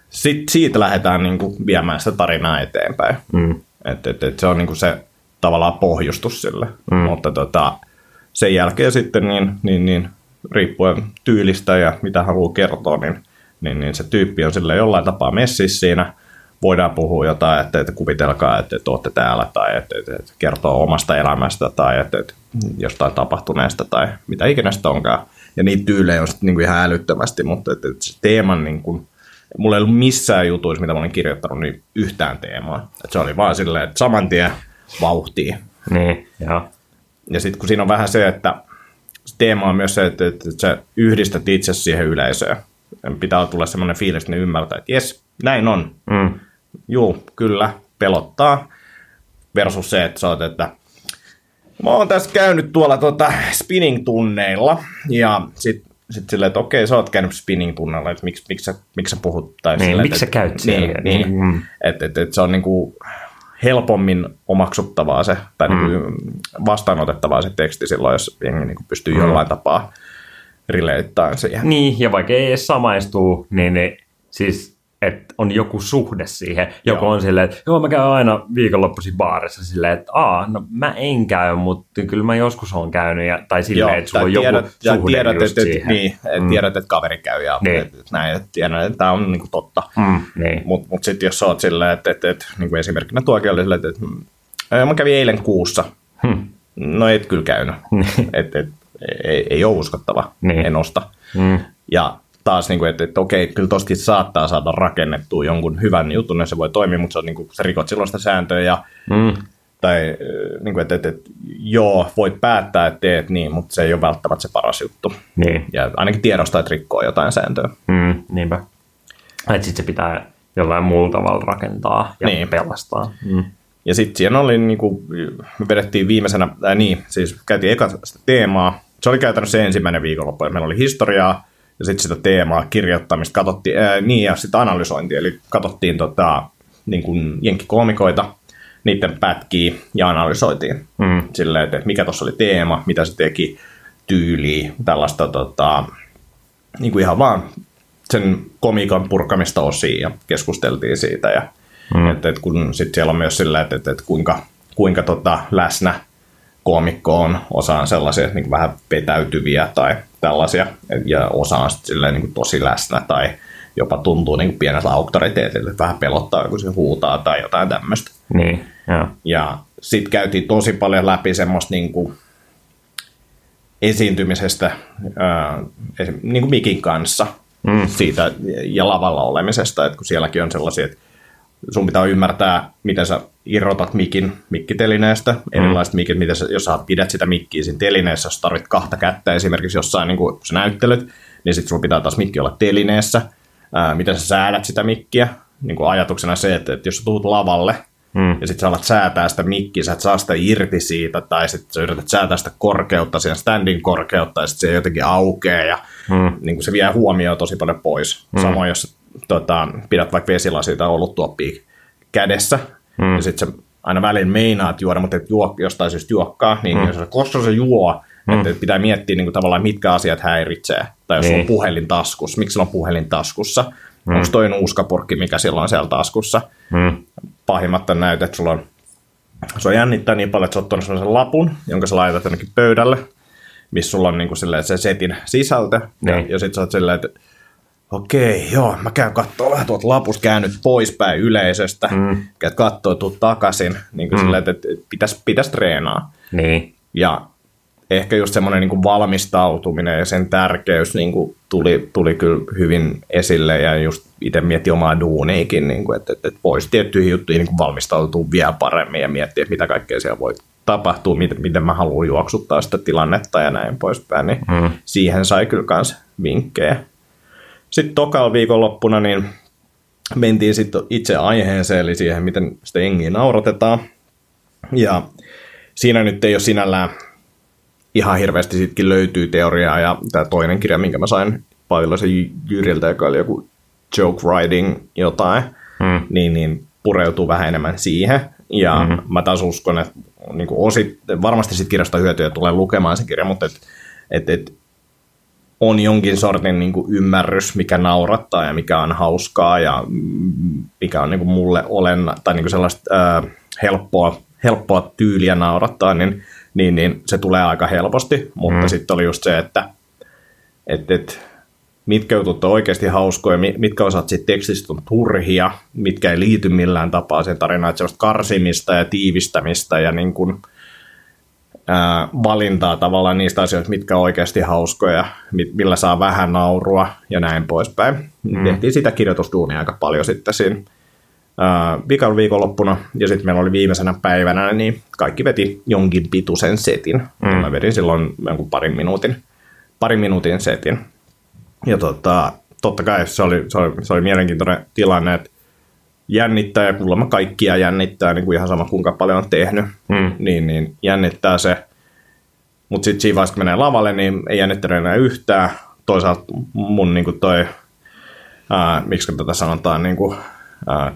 sit, siitä lähdetään niin kuin, viemään sitä tarinaa eteenpäin. Mm. Et, et, et se on niin kuin se tavallaan pohjustus sille, mm. mutta tota, sen jälkeen sitten niin, niin, niin riippuen tyylistä ja mitä haluaa kertoa, niin, niin, niin se tyyppi on sille jollain tapaa messissä siinä. Voidaan puhua jotain, että, että kuvitelkaa, että, että olette täällä tai että, että, että kertoo omasta elämästä tai että, että jostain tapahtuneesta tai mitä ikinä sitä onkaan. Ja niitä tyylejä on sitten niin kuin ihan älyttömästi, mutta että, että se teeman, niin kuin, mulla ei ollut missään jutuissa, mitä mä olin kirjoittanut, niin yhtään teemaa. Että se oli vaan silleen, että saman tien vauhtiin. Niin, joo. Ja sitten kun siinä on vähän se, että teema on myös se, että, että sä yhdistät itse siihen yleisöön. Pitää tulla semmoinen fiilis, että ne ymmärtää, että jes, näin on. Mm. Juu, kyllä, pelottaa. Versus se, että sä oot, että mä oon tässä käynyt tuolla tota spinning-tunneilla ja sit sitten silleen, että okei, sä oot käynyt spinning-tunnella, että miksi, miksi, sä, miksi sä puhut? Tai niin, silleen, miksi sä käyt siellä? Niin, niin, mm. että et, et se on niinku, helpommin omaksuttavaa se, tai mm. niin vastaanotettavaa se teksti silloin, jos jengi niin pystyy mm. jollain tapaa rileittämään siihen. Niin, ja vaikka ei edes samaistuu, niin ne, siis että on joku suhde siihen. Joku joo. on silleen, että joo, mä käyn aina viikonloppuisin baarissa silleen, että aa, no mä en käy, mutta kyllä mä joskus on käynyt. Ja, tai silleen, joo, että sulla on tiedät, joku suhde tiedät, just että, siihen. Niin, että mm. tiedät, että kaveri käy ja niin. että, näin, että tiedän, että tämä on niin kuin totta. Mm, niin. Mutta mut sitten jos sä oot silleen, että, että niin kuin esimerkkinä tuokin oli silleen, että, että mä kävin eilen kuussa. Hmm. No et kyllä käynyt. Niin. et, et, ei, ei ole uskottava, niin. en osta. Mm. Ja taas, niin kuin, että, että okei, kyllä tostakin saattaa saada rakennettua jonkun hyvän jutun, ja se voi toimia, mutta se on, niin kuin, sä rikot silloin sitä sääntöä, ja, mm. tai niin kuin, että, että, että, joo, voit päättää, että teet niin, mutta se ei ole välttämättä se paras juttu. Niin. Ja ainakin tiedostaa, että rikkoo jotain sääntöä. Mm, niinpä. Että sitten se pitää jollain muulla tavalla rakentaa ja niin. pelastaa. Mm. Ja sitten siinä oli, niin kuin, me vedettiin viimeisenä, äh, niin, siis käytiin eka sitä teemaa. Se oli käytännössä ensimmäinen viikonloppu, meillä oli historiaa, ja sitten sitä teemaa, kirjoittamista katsottiin, ää, niin ja sitten analysointi, eli katsottiin tota, niin kuin jenkkikoomikoita, niiden pätkiä ja analysoitiin mm. silleen, että mikä tuossa oli teema, mitä se teki, tyyliä, tällaista tota, niin kuin ihan vaan sen komikan purkamista osiin ja keskusteltiin siitä ja mm. että, että kun sitten siellä on myös sillä, että, että, että kuinka, kuinka tota läsnä koomikko on, osa on sellaisia niin vähän petäytyviä tai tällaisia, ja osa on sitten silleen, niin tosi läsnä tai jopa tuntuu niin pieneltä auktoriteetilta, että vähän pelottaa, kun se huutaa tai jotain tämmöistä. Niin, ja, ja sitten käytiin tosi paljon läpi semmoista niin kuin esiintymisestä ää, niin kuin mikin kanssa mm. siitä ja lavalla olemisesta, että kun sielläkin on sellaisia, että sun pitää ymmärtää, miten sä irrotat mikin mikkitelineestä, mm. erilaiset mikit, miten sä, jos sä pidät sitä mikkiä siinä telineessä, jos tarvit kahta kättä esimerkiksi jossain, niin kun sä näyttelet, niin sitten sulla pitää taas mikki olla telineessä, ää, miten sä säädät sitä mikkiä. Niin kuin ajatuksena se, että, että jos sä tuut lavalle Mm. ja sitten sä alat säätää sitä mikkiä, sä et saa sitä irti siitä, tai sitten sä yrität säätää sitä korkeutta, siihen standin korkeutta, ja sitten se jotenkin aukeaa, ja Mm. niin se vie huomioon tosi paljon pois. Mm. Samoin jos tota, pidät vaikka vesilasia tai oluttuoppia kädessä, mm. ja sitten se aina välillä meinaat juoda, mutta et juo, jostain syystä juokkaa, niin mm. jos se, koska se juo, mm. että pitää miettiä niin kuin, tavallaan, mitkä asiat häiritsee. Tai jos niin. On puhelin taskussa, miksi on puhelin taskussa? Mm. Onko toi nuuskapurkki, mikä sillä on siellä taskussa? Mm. pahimmat on näyt, että sulla on, sua jännittää niin paljon, että sä oot sellaisen lapun, jonka sä laitat jonnekin pöydälle, missä sulla on niin kuin silleen, se setin sisältö, ja, Niin. ja sit sä oot silleen, että okei, joo, mä käyn kattoo vähän tuolta lapusta, käännyt poispäin yleisöstä, mm. käyt kattoo, tuu takaisin, niin kuin mm. silleen, että, pitäisi pitäis treenaa. Niin. Ja ehkä just semmoinen niin kuin valmistautuminen ja sen tärkeys niin kuin tuli, tuli kyllä hyvin esille ja just itse mietti omaa duuniikin, niin kuin, että, että, että voisi tiettyihin juttuihin niin kuin valmistautua vielä paremmin ja miettiä, että mitä kaikkea siellä voi tapahtua, miten, miten mä haluan juoksuttaa sitä tilannetta ja näin poispäin, niin Mm. siihen sai kyllä kans vinkkejä. Sitten tokalla viikonloppuna niin mentiin sitten itse aiheeseen, eli siihen, miten sitä jengiä nauratetaan. Ja siinä nyt ei ole sinällään ihan hirveästi sitkin löytyy teoriaa, ja tämä toinen kirja, minkä mä sain Paivilaisen Jyriltä, joka oli joku joke writing jotain, Mm. niin, niin pureutuu vähän enemmän siihen. Ja mm-hmm. mä taas uskon, että niin kuin osit, varmasti siitä kirjasta hyötyä tulee lukemaan se kirja, mutta et, et, et, on jonkin sortin niin kuin ymmärrys, mikä naurattaa ja mikä on hauskaa ja mikä on niin kuin mulle olenna, tai niin kuin sellaista ää, helppoa, helppoa tyyliä naurattaa, niin, niin, niin se tulee aika helposti, mutta mm. sitten oli just se, että et, et, mitkä jutut on oikeasti hauskoja, mi- mitkä osat siitä tekstistä on turhia, mitkä ei liity millään tapaa sen tarinaan, että sellaista karsimista ja tiivistämistä ja niin kuin, ää, valintaa tavallaan niistä asioista, mitkä on oikeasti hauskoja, mit- millä saa vähän naurua ja näin poispäin. Mm. Tehtiin sitä kirjoitusduunia aika paljon sitten siinä viikon viikonloppuna, ja sitten meillä oli viimeisenä päivänä, niin kaikki veti jonkin pituisen setin. Mm. Mä vedin silloin jonkun parin minuutin, parin minuutin setin. Ja tota, totta kai se oli, se, oli, se oli mielenkiintoinen tilanne, että jännittää ja kuulemma kaikkia jännittää, niin kuin ihan sama kuinka paljon on tehnyt, Mm. niin, niin jännittää se. Mutta sitten siinä vaiheessa, kun menee lavalle, niin ei jännittänyt enää yhtään. Toisaalta mun niin kuin toi, ää, miksi tätä sanotaan, niin kuin, ää,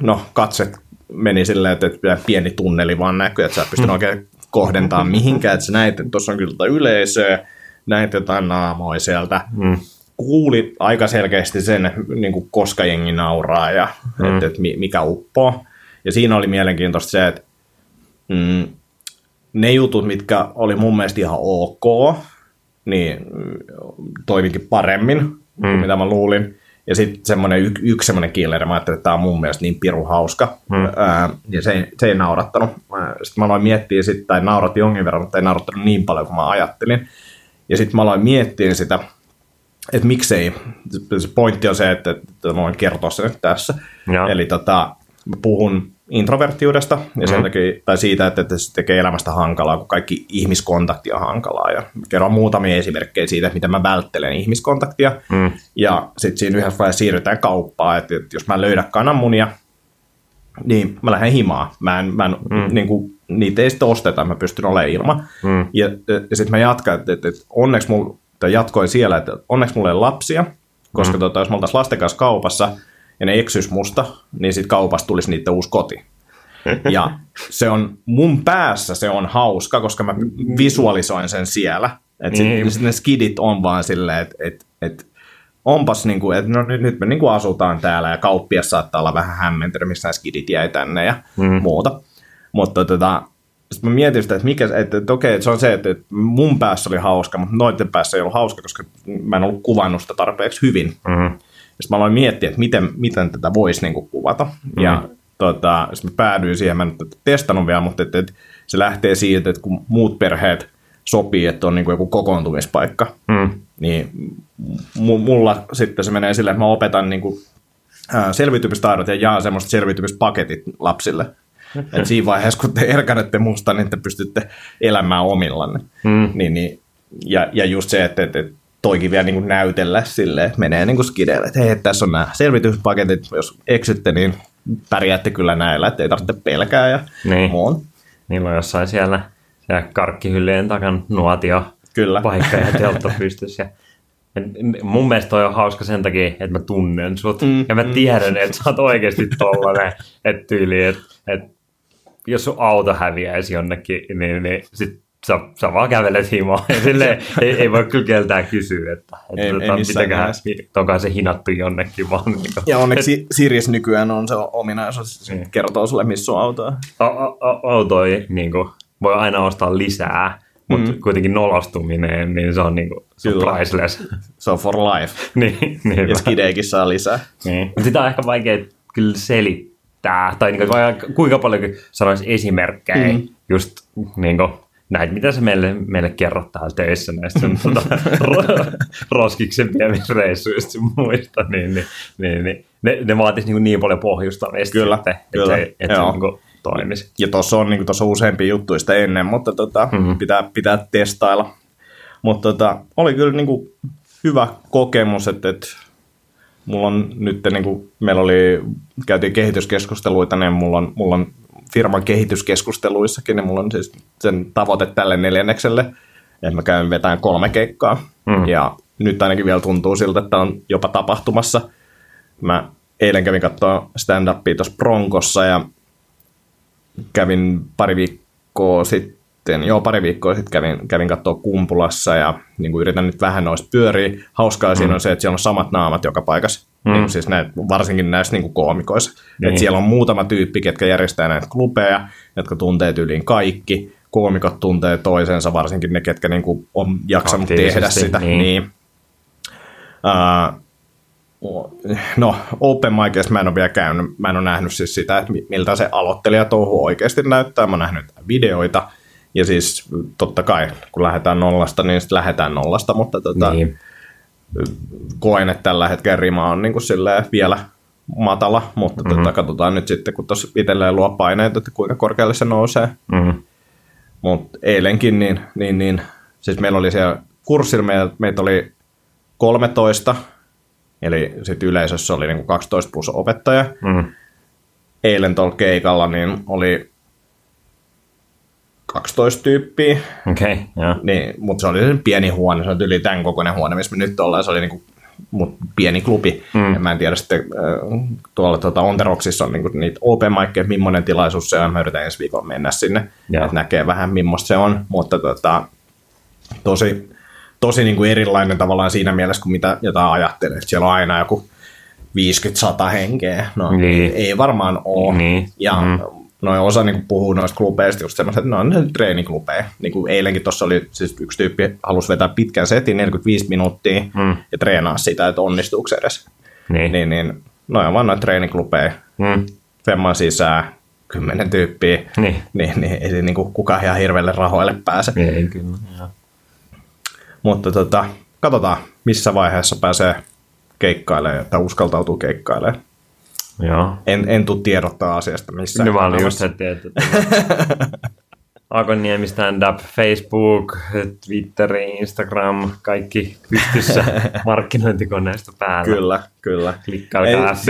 no katse meni silleen, että, että pieni tunneli vaan näkyy, että sä et pystynyt oikein kohdentamaan mihinkään, että sä näit, että tuossa on kyllä yleisöä, näit jotain naamoja sieltä, Mm. Kuuli aika selkeästi sen, niin kuin koska jengi nauraa ja mm. että, että mi- mikä uppoo. Ja siinä oli mielenkiintoista se, että mm, ne jutut, mitkä oli mun mielestä ihan ok, niin mm, toimikin paremmin mm. kuin mitä mä luulin. Ja sitten semmoinen y- yksi semmoinen killer, mä ajattelin, että tämä on mun mielestä niin piru hauska. Mm. Ää, ja se ei, se ei naurattanut. Sitten mä aloin miettiä sitten, tai nauratti jonkin verran, mutta ei naurattanut niin paljon kuin mä ajattelin. Ja sitten mä aloin miettiä sitä, että miksei. Se pointti on se, että, että voin kertoa sen nyt tässä. Joo. Eli tota, puhun introverttiudesta ja sen takia, tai siitä, että, että se tekee elämästä hankalaa, kun kaikki ihmiskontakti on hankalaa. Ja kerron muutamia esimerkkejä siitä, että miten mä välttelen ihmiskontaktia. Mm. Ja sitten siinä yhdessä vaiheessa siirrytään kauppaan, että, että jos mä en löydä kananmunia, niin mä lähden himaan. Mä en, mä en mm. niin kuin, niitä ei sitten osteta, mä pystyn olemaan ilman. Mm. Ja, ja sitten mä jatkan, että, että, että onneksi mulla, tai jatkoin siellä, että onneksi mulla ei lapsia, koska mm. tota, jos me oltaisiin lasten kanssa kaupassa ja ne eksys musta, niin sitten kaupasta tulisi niiden uusi koti. Ja se on mun päässä se on hauska, koska mä visualisoin sen siellä. Että sit, Niin. sit ne skidit on vaan silleen, että et, et, onpas niinku, että no nyt, nyt me niinku asutaan täällä ja kauppias saattaa olla vähän hämmentynyt, missä nämä skidit jäi tänne ja mm. muuta. Mutta tota, sitten mä mietin sitä, että, mikä, että, että okei, että se on se, että, että mun päässä oli hauska, mutta noiden päässä ei ollut hauska, koska mä en ollut kuvannut sitä tarpeeksi hyvin. Mm. Sitten mä aloin miettiä, että miten, miten tätä voisi niin kuvata. Mm. Ja tota, sitten mä päädyin siihen, mä en nyt testannut vielä, mutta että, että se lähtee siitä, että kun muut perheet sopii, että on niin kuin joku kokoontumispaikka, Mm. niin mu- mulla sitten se menee silleen, että mä opetan niin kuin, selviytymistaidot ja jaan semmoiset selviytymispaketit lapsille. Et siinä vaiheessa, kun te erkanette musta, niin te pystytte elämään omillanne. Mm. Niin, niin, ja, ja just se, että, että, että toikin vielä niin kuin näytellä silleen, että menee niin kuin skideille, että hei, tässä on nämä selvityspaketit, jos eksytte, niin pärjäätte kyllä näillä, että ei tarvitse pelkää ja Niin. muun. Niillä on jossain siellä, siellä karkkihyllyjen takan nuotio Kyllä. paikka ja teltta pystyssä. Ja mun mielestä toi on hauska sen takia, että mä tunnen sut. Mm, ja mä tiedän, että sä oot oikeasti tollanen, että tyyli, että et, jos sun auto häviäisi jonnekin, niin, niin sit sä, sä vaan kävelet himaan. Ja silleen, ei, ei voi kyllä keltään kysyä, että, että Ei- ei tota, mitäköhän, nimessä. onkohan se hinattu jonnekin vaan. Niin kuin, Ja onneksi Sirius nykyään on se ominaisuus, että se Niin. kertoo sulle, missä on autoa. A- a- a- autoja niin kuin, voi aina ostaa lisää, mutta mm. kuitenkin nolostuminen, niin se on, niin kuin, se on Kyllä. priceless. Se on for life. niin, niin, Ja skideikin saa lisää. niin. Sitä on ehkä vaikea kyllä selittää, tai niin kuin, kuinka paljon sanoisi esimerkkejä, mm. just niin kuin, näitä, mitä se meille, meille kerrot täällä töissä näistä sun tuota, ro, roskiksen viemisreissuista sun muista, niin, niin, niin, niin ne, ne vaatisi niin, niin paljon pohjustamista, Kyllä, sitten, kyllä, että se, että se niin kuin, toimisi. Ja tuossa on niin tuossa useampia juttuista ennen, mutta tota, Mhm. mm-hmm. pitää, pitää testailla. Mutta tota, oli kyllä niin kuin hyvä kokemus, että, että mulla on nyt, niin kuin, meillä oli, käytiin kehityskeskusteluita, niin mulla on, mulla on firman kehityskeskusteluissakin, niin mulla on siis sen tavoite tälle neljännekselle, että mä käyn vetämään kolme keikkaa. Mm. Mm. Ja nyt ainakin vielä tuntuu siltä, että on jopa tapahtumassa. Mä eilen kävin katsoa stand-upia tuossa Bronkossa ja kävin pari viikkoa sitten, joo pari viikkoa sitten kävin, kävin katsoa Kumpulassa ja niin kuin yritän nyt vähän noista pyöriä. Hauskaa mm. siinä on se, että siellä on samat naamat joka paikassa, mm. niin siis näitä, varsinkin näissä niin kuin koomikoissa. Niin. Että siellä on muutama tyyppi, ketkä järjestää näitä klubeja, jotka tuntee tyyliin kaikki. Koomikot tuntee toisensa, varsinkin ne, ketkä niin kuin on jaksanut tehdä sitä. niin. Niin. Uh, No, Open Micissa mä en ole vielä käynyt. Mä en ole nähnyt siis sitä, että mi- miltä se aloittelijatouhu oikeasti näyttää. Mä oon nähnyt videoita. Ja siis totta kai, kun lähdetään nollasta, niin sitten lähdetään nollasta, mutta tota, Niin. koen, että tällä hetkellä rima on niin kuin vielä matala, mutta mm-hmm. tota, katsotaan nyt sitten, kun tuossa itselleen luo paineita, että kuinka korkealle se nousee. Mm. Mutta eilenkin, niin, niin, niin, siis meillä oli siellä kurssilla, meitä, meitä oli 13, eli sitten yleisössä oli niinku 12 plus opettaja. Mm. Eilen tuolla keikalla niin oli 12 tyyppiä, Okei, okay, joo. niin, mutta se oli se pieni huone, se on yli tämän kokoinen huone, missä me nyt ollaan, se oli niinku, mut pieni klubi. Mm. Ja mä en tiedä sitten, äh, tuolla tuota, Onteroksissa on niinku niitä open mic, millainen tilaisuus se on, mä yritän ensi viikolla mennä sinne, Joo. että näkee vähän millaista se on, mutta tota, tosi, tosi niinku erilainen tavallaan siinä mielessä, kuin mitä jotain ajattelee, että siellä on aina joku 50-100 henkeä, no Niin. ei, ei varmaan ole, Niin. ja Mm. Noin osa niinku puhuu noista klubeista just semmoiset, että ne on ne treeniklubeja. Niin kuin eilenkin tuossa oli siis yksi tyyppi halusi vetää pitkän setin, 45 minuuttia, Mm. ja treenaa sitä, että onnistuuko se edes. Niin. Niin, niin noin on vaan noita treeniklubeja. Mm. Femman sisään, kymmenen tyyppiä, Niin. niin, niin ei se niinku kukaan ihan hirveelle rahoille pääse. Ei kyllä. Joo. Mutta tota, katsotaan, missä vaiheessa pääsee keikkailemaan tai uskaltautuu keikkailemaan. Joo. En, en tuu tiedottaa asiasta missään. Nyt mä olin just kanavassa. heti, että Akoniemi Stand Up, Facebook, Twitter, Instagram, kaikki pystyssä markkinointikoneisto päällä. Kyllä, kyllä. Klikkaakaa Ei, FB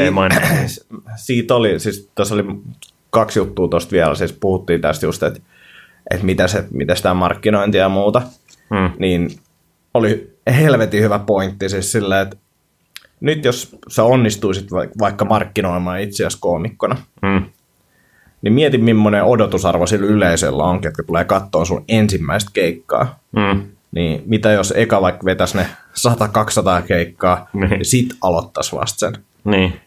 si-. Siitä oli, siis tässä oli kaksi juttua tuosta vielä, siis puhuttiin tästä just, että, että mitä, se, mitä sitä markkinointia ja muuta, Mm. niin oli helvetin hyvä pointti siis silleen, että nyt jos sä onnistuisit vaik- vaikka markkinoimaan itseäsi koomikkona, Mm. niin mieti millainen odotusarvo sillä yleisöllä on, ketkä tulee katsoa sun ensimmäistä keikkaa. Mm. Niin mitä jos eka vaikka vetäisi ne 100-200 keikkaa, Niin. niin sit aloittaisi vasta sen. Niin.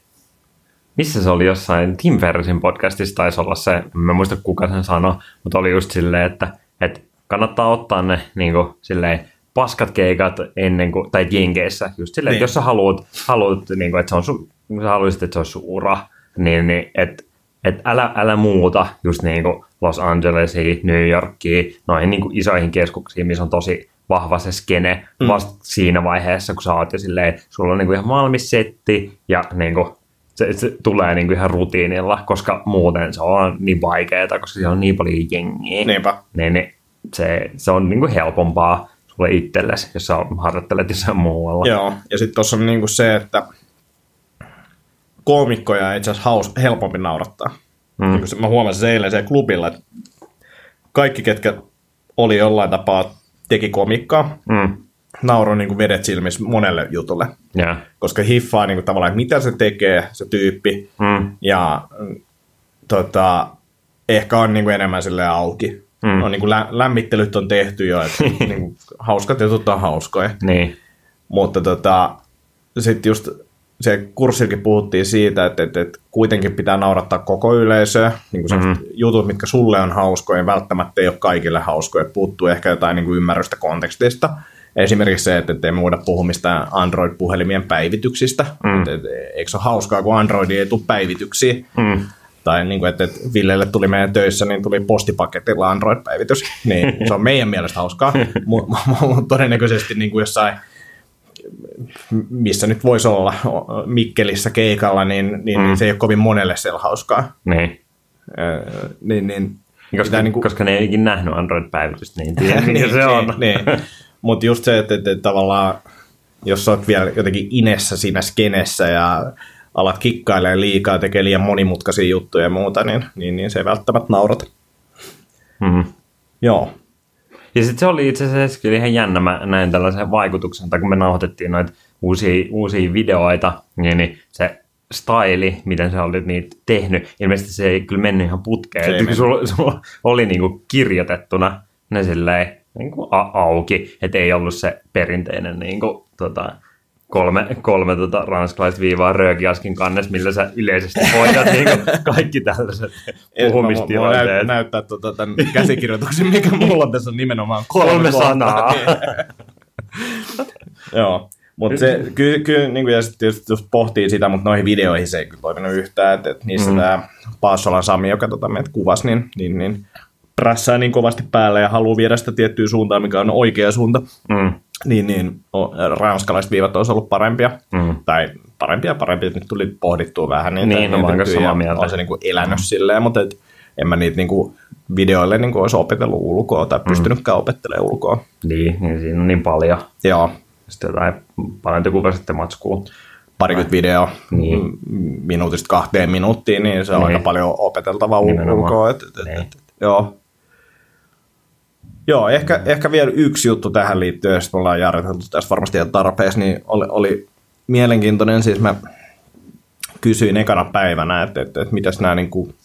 Missä se oli jossain, Tim Ferrisin podcastissa taisi olla se, en muista kuka sen sanoi, mutta oli just silleen, että, että kannattaa ottaa ne niin kuin, silleen, paskat keikat ennen kuin, tai jenkeissä, just silleen, niin. Että jos sä haluat, haluat niin kuin, että se on sun, sä haluaisit, että se olisi sun ura, niin, niin että et älä, älä muuta just niin kuin Los Angelesiin, New Yorkiin, noihin niin kuin isoihin keskuksiin, missä on tosi vahva se skene mm. vasta siinä vaiheessa, kun sä oot jo silleen, sulla on niin kuin ihan valmis setti ja niin kuin, se, se tulee niin kuin ihan rutiinilla, koska muuten se on niin vaikeaa, koska siellä on niin paljon jengiä. Niinpä. Niin, niin se, se on niin kuin helpompaa sulle itsellesi, jos sä harjoittelet jossain muualla. Joo, ja sitten tuossa on niinku se, että koomikkoja on itse asiassa haus, helpompi naurattaa. Mm. Niin mä huomasin se eilen siellä klubilla, että kaikki, ketkä oli jollain tapaa, teki komikkaa, Mm. nauroi niin vedet silmissä monelle jutulle. Yeah. Koska hiffaa niin kuin, tavallaan, että mitä se tekee, se tyyppi, Mm. ja tota, ehkä on niin kuin enemmän sille auki. Mm. On, niin kuin lä- lämmittelyt on tehty jo, että niin kuin, hauskat jutut on hauskoja. Niin. Mutta tota, sitten just se kurssillakin puhuttiin siitä, että, että, että kuitenkin pitää naurattaa koko yleisöä. Niin kuin Mhm. mm. jutut, mitkä sulle on hauskoja, välttämättä ei ole kaikille hauskoja. Puuttuu ehkä jotain niin kuin ymmärrystä kontekstista. Esimerkiksi se, että ei me voida puhua mistään Android-puhelimien päivityksistä. Mm. Mm. Et, et, eikö se ole hauskaa, kun Android ei tule päivityksiä? Mm. Tai niin kuin, että, että Villelle tuli meidän töissä, niin tuli postipaketilla Android-päivitys. Niin se on meidän mielestä hauskaa, mutta todennäköisesti niin kuin jossain missä nyt voisi olla Mikkelissä keikalla, niin, niin, Mm. mm. se ei ole kovin monelle siellä hauskaa. Niin. Öö, niin, niin, Koska, niin kuin... koska ne ei ikinä nähnyt Android-päivitystä, niin tiedä, mikä se on. Niin, niin. Mutta just se, että, että, että tavallaan, jos sä oot vielä jotenkin inessä siinä skenessä ja alat kikkailemaan liikaa, tekee liian monimutkaisia juttuja ja muuta, niin, niin, niin se ei välttämättä naurata. Mm. Joo. Ja sitten se oli itse asiassa kyllä ihan jännä, mä näin tällaisen vaikutuksen, tai kun me nauhoitettiin noita uusia, uusia videoita, niin, niin se staili, miten sä olit niitä tehnyt, ilmeisesti se ei kyllä mennyt ihan putkeen. Että mennyt. sulla, sulla oli niinku kirjoitettuna ne silleen niinku a- auki, että ei ollut se perinteinen niinku, tota, kolme, kolme tota, ranskalaista viivaa röökiaskin kannes, millä sä yleisesti hoidat niinku kaikki tällaiset Et Mä puhumistilanteet. näyt, näyttää tota, tämän käsikirjoituksen, mikä mulla on tässä on nimenomaan kolme, Kolme sanaa. Joo, mutta se kyllä, kyllä niin kuin, ja sitten tietysti jos pohtii sitä, mutta noihin videoihin se ei kyllä toiminut yhtään, että, että niissä Mm. tämä Paassolan Sami, joka tota, meitä kuvasi, niin, niin, niin prässää niin kovasti päälle ja haluaa viedä sitä tiettyä suuntaa, mikä on oikea suunta, Mm, niin, niin ranskalaiset viivat olisi ollut parempia, mm. tai parempia parempia, nyt tuli pohdittua vähän niitä. Niin, no niitä kanssa samaa mieltä. On se niin kuin elänyt silleen, mutta et, en mä niitä niin kuin videoille niin kuin olisi opetellut ulkoa tai pystynytkään opettelemaan ulkoa. Niin, niin siinä on niin paljon. Joo, Sitten jotain paljon te kuvasitte matskua. parikymmentä video Niin. niin. minuutista kahteen minuuttiin, niin se on Niin. aika paljon opeteltavaa Nimenomaan. ulkoa. Et, et, Niin. et, et, joo. Joo, ehkä, ehkä vielä yksi juttu tähän liittyen, jos ollaan jarruteltu tästä varmasti ihan tarpeeksi, niin oli, oli mielenkiintoinen, siis mä kysyin ekana päivänä, että, että, että mitäs nämä niin kuin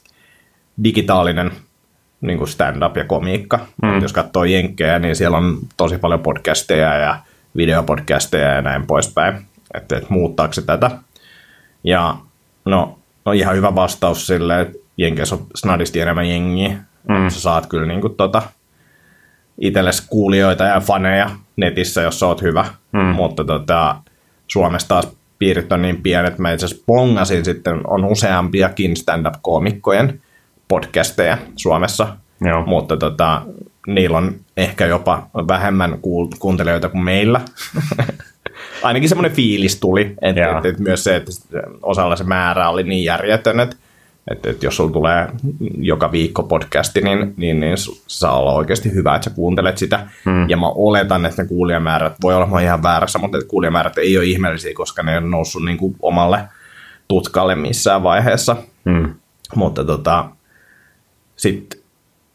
digitaalinen niin kuin stand-up ja komiikka. Mm. Jos katsoo jenkkejä, niin siellä on tosi paljon podcasteja ja videopodcasteja ja näin poispäin. Että, että muuttaako se tätä. Ja no, no ihan hyvä vastaus sille, että jenkeissä on snadisti enemmän jengiä. Mm. Sä saat kyllä niin kuin, tota, itsellesi kuulijoita ja faneja netissä, jos oot hyvä. Mm. Mutta tota, Suomessa taas piirit on niin pienet, että mä itse asiassa pongasin sitten, on useampiakin stand-up-koomikkojen podcasteja Suomessa, Joo. mutta tota, niillä on ehkä jopa vähemmän kuuntelijoita kuin meillä. Ainakin semmoinen fiilis tuli, että Joo. et, et myös se, että osalla se määrä oli niin järjetön, että et, et jos sulla tulee joka viikko podcasti, niin, niin, niin saa olla oikeasti hyvä, että sä kuuntelet sitä. Hmm. Ja mä oletan, että ne kuulijamäärät, voi olla mä ihan väärässä, mutta kuulijamäärät ei ole ihmeellisiä, koska ne on noussut niin kuin omalle tutkalle missään vaiheessa. Mm. Mutta tota, sitten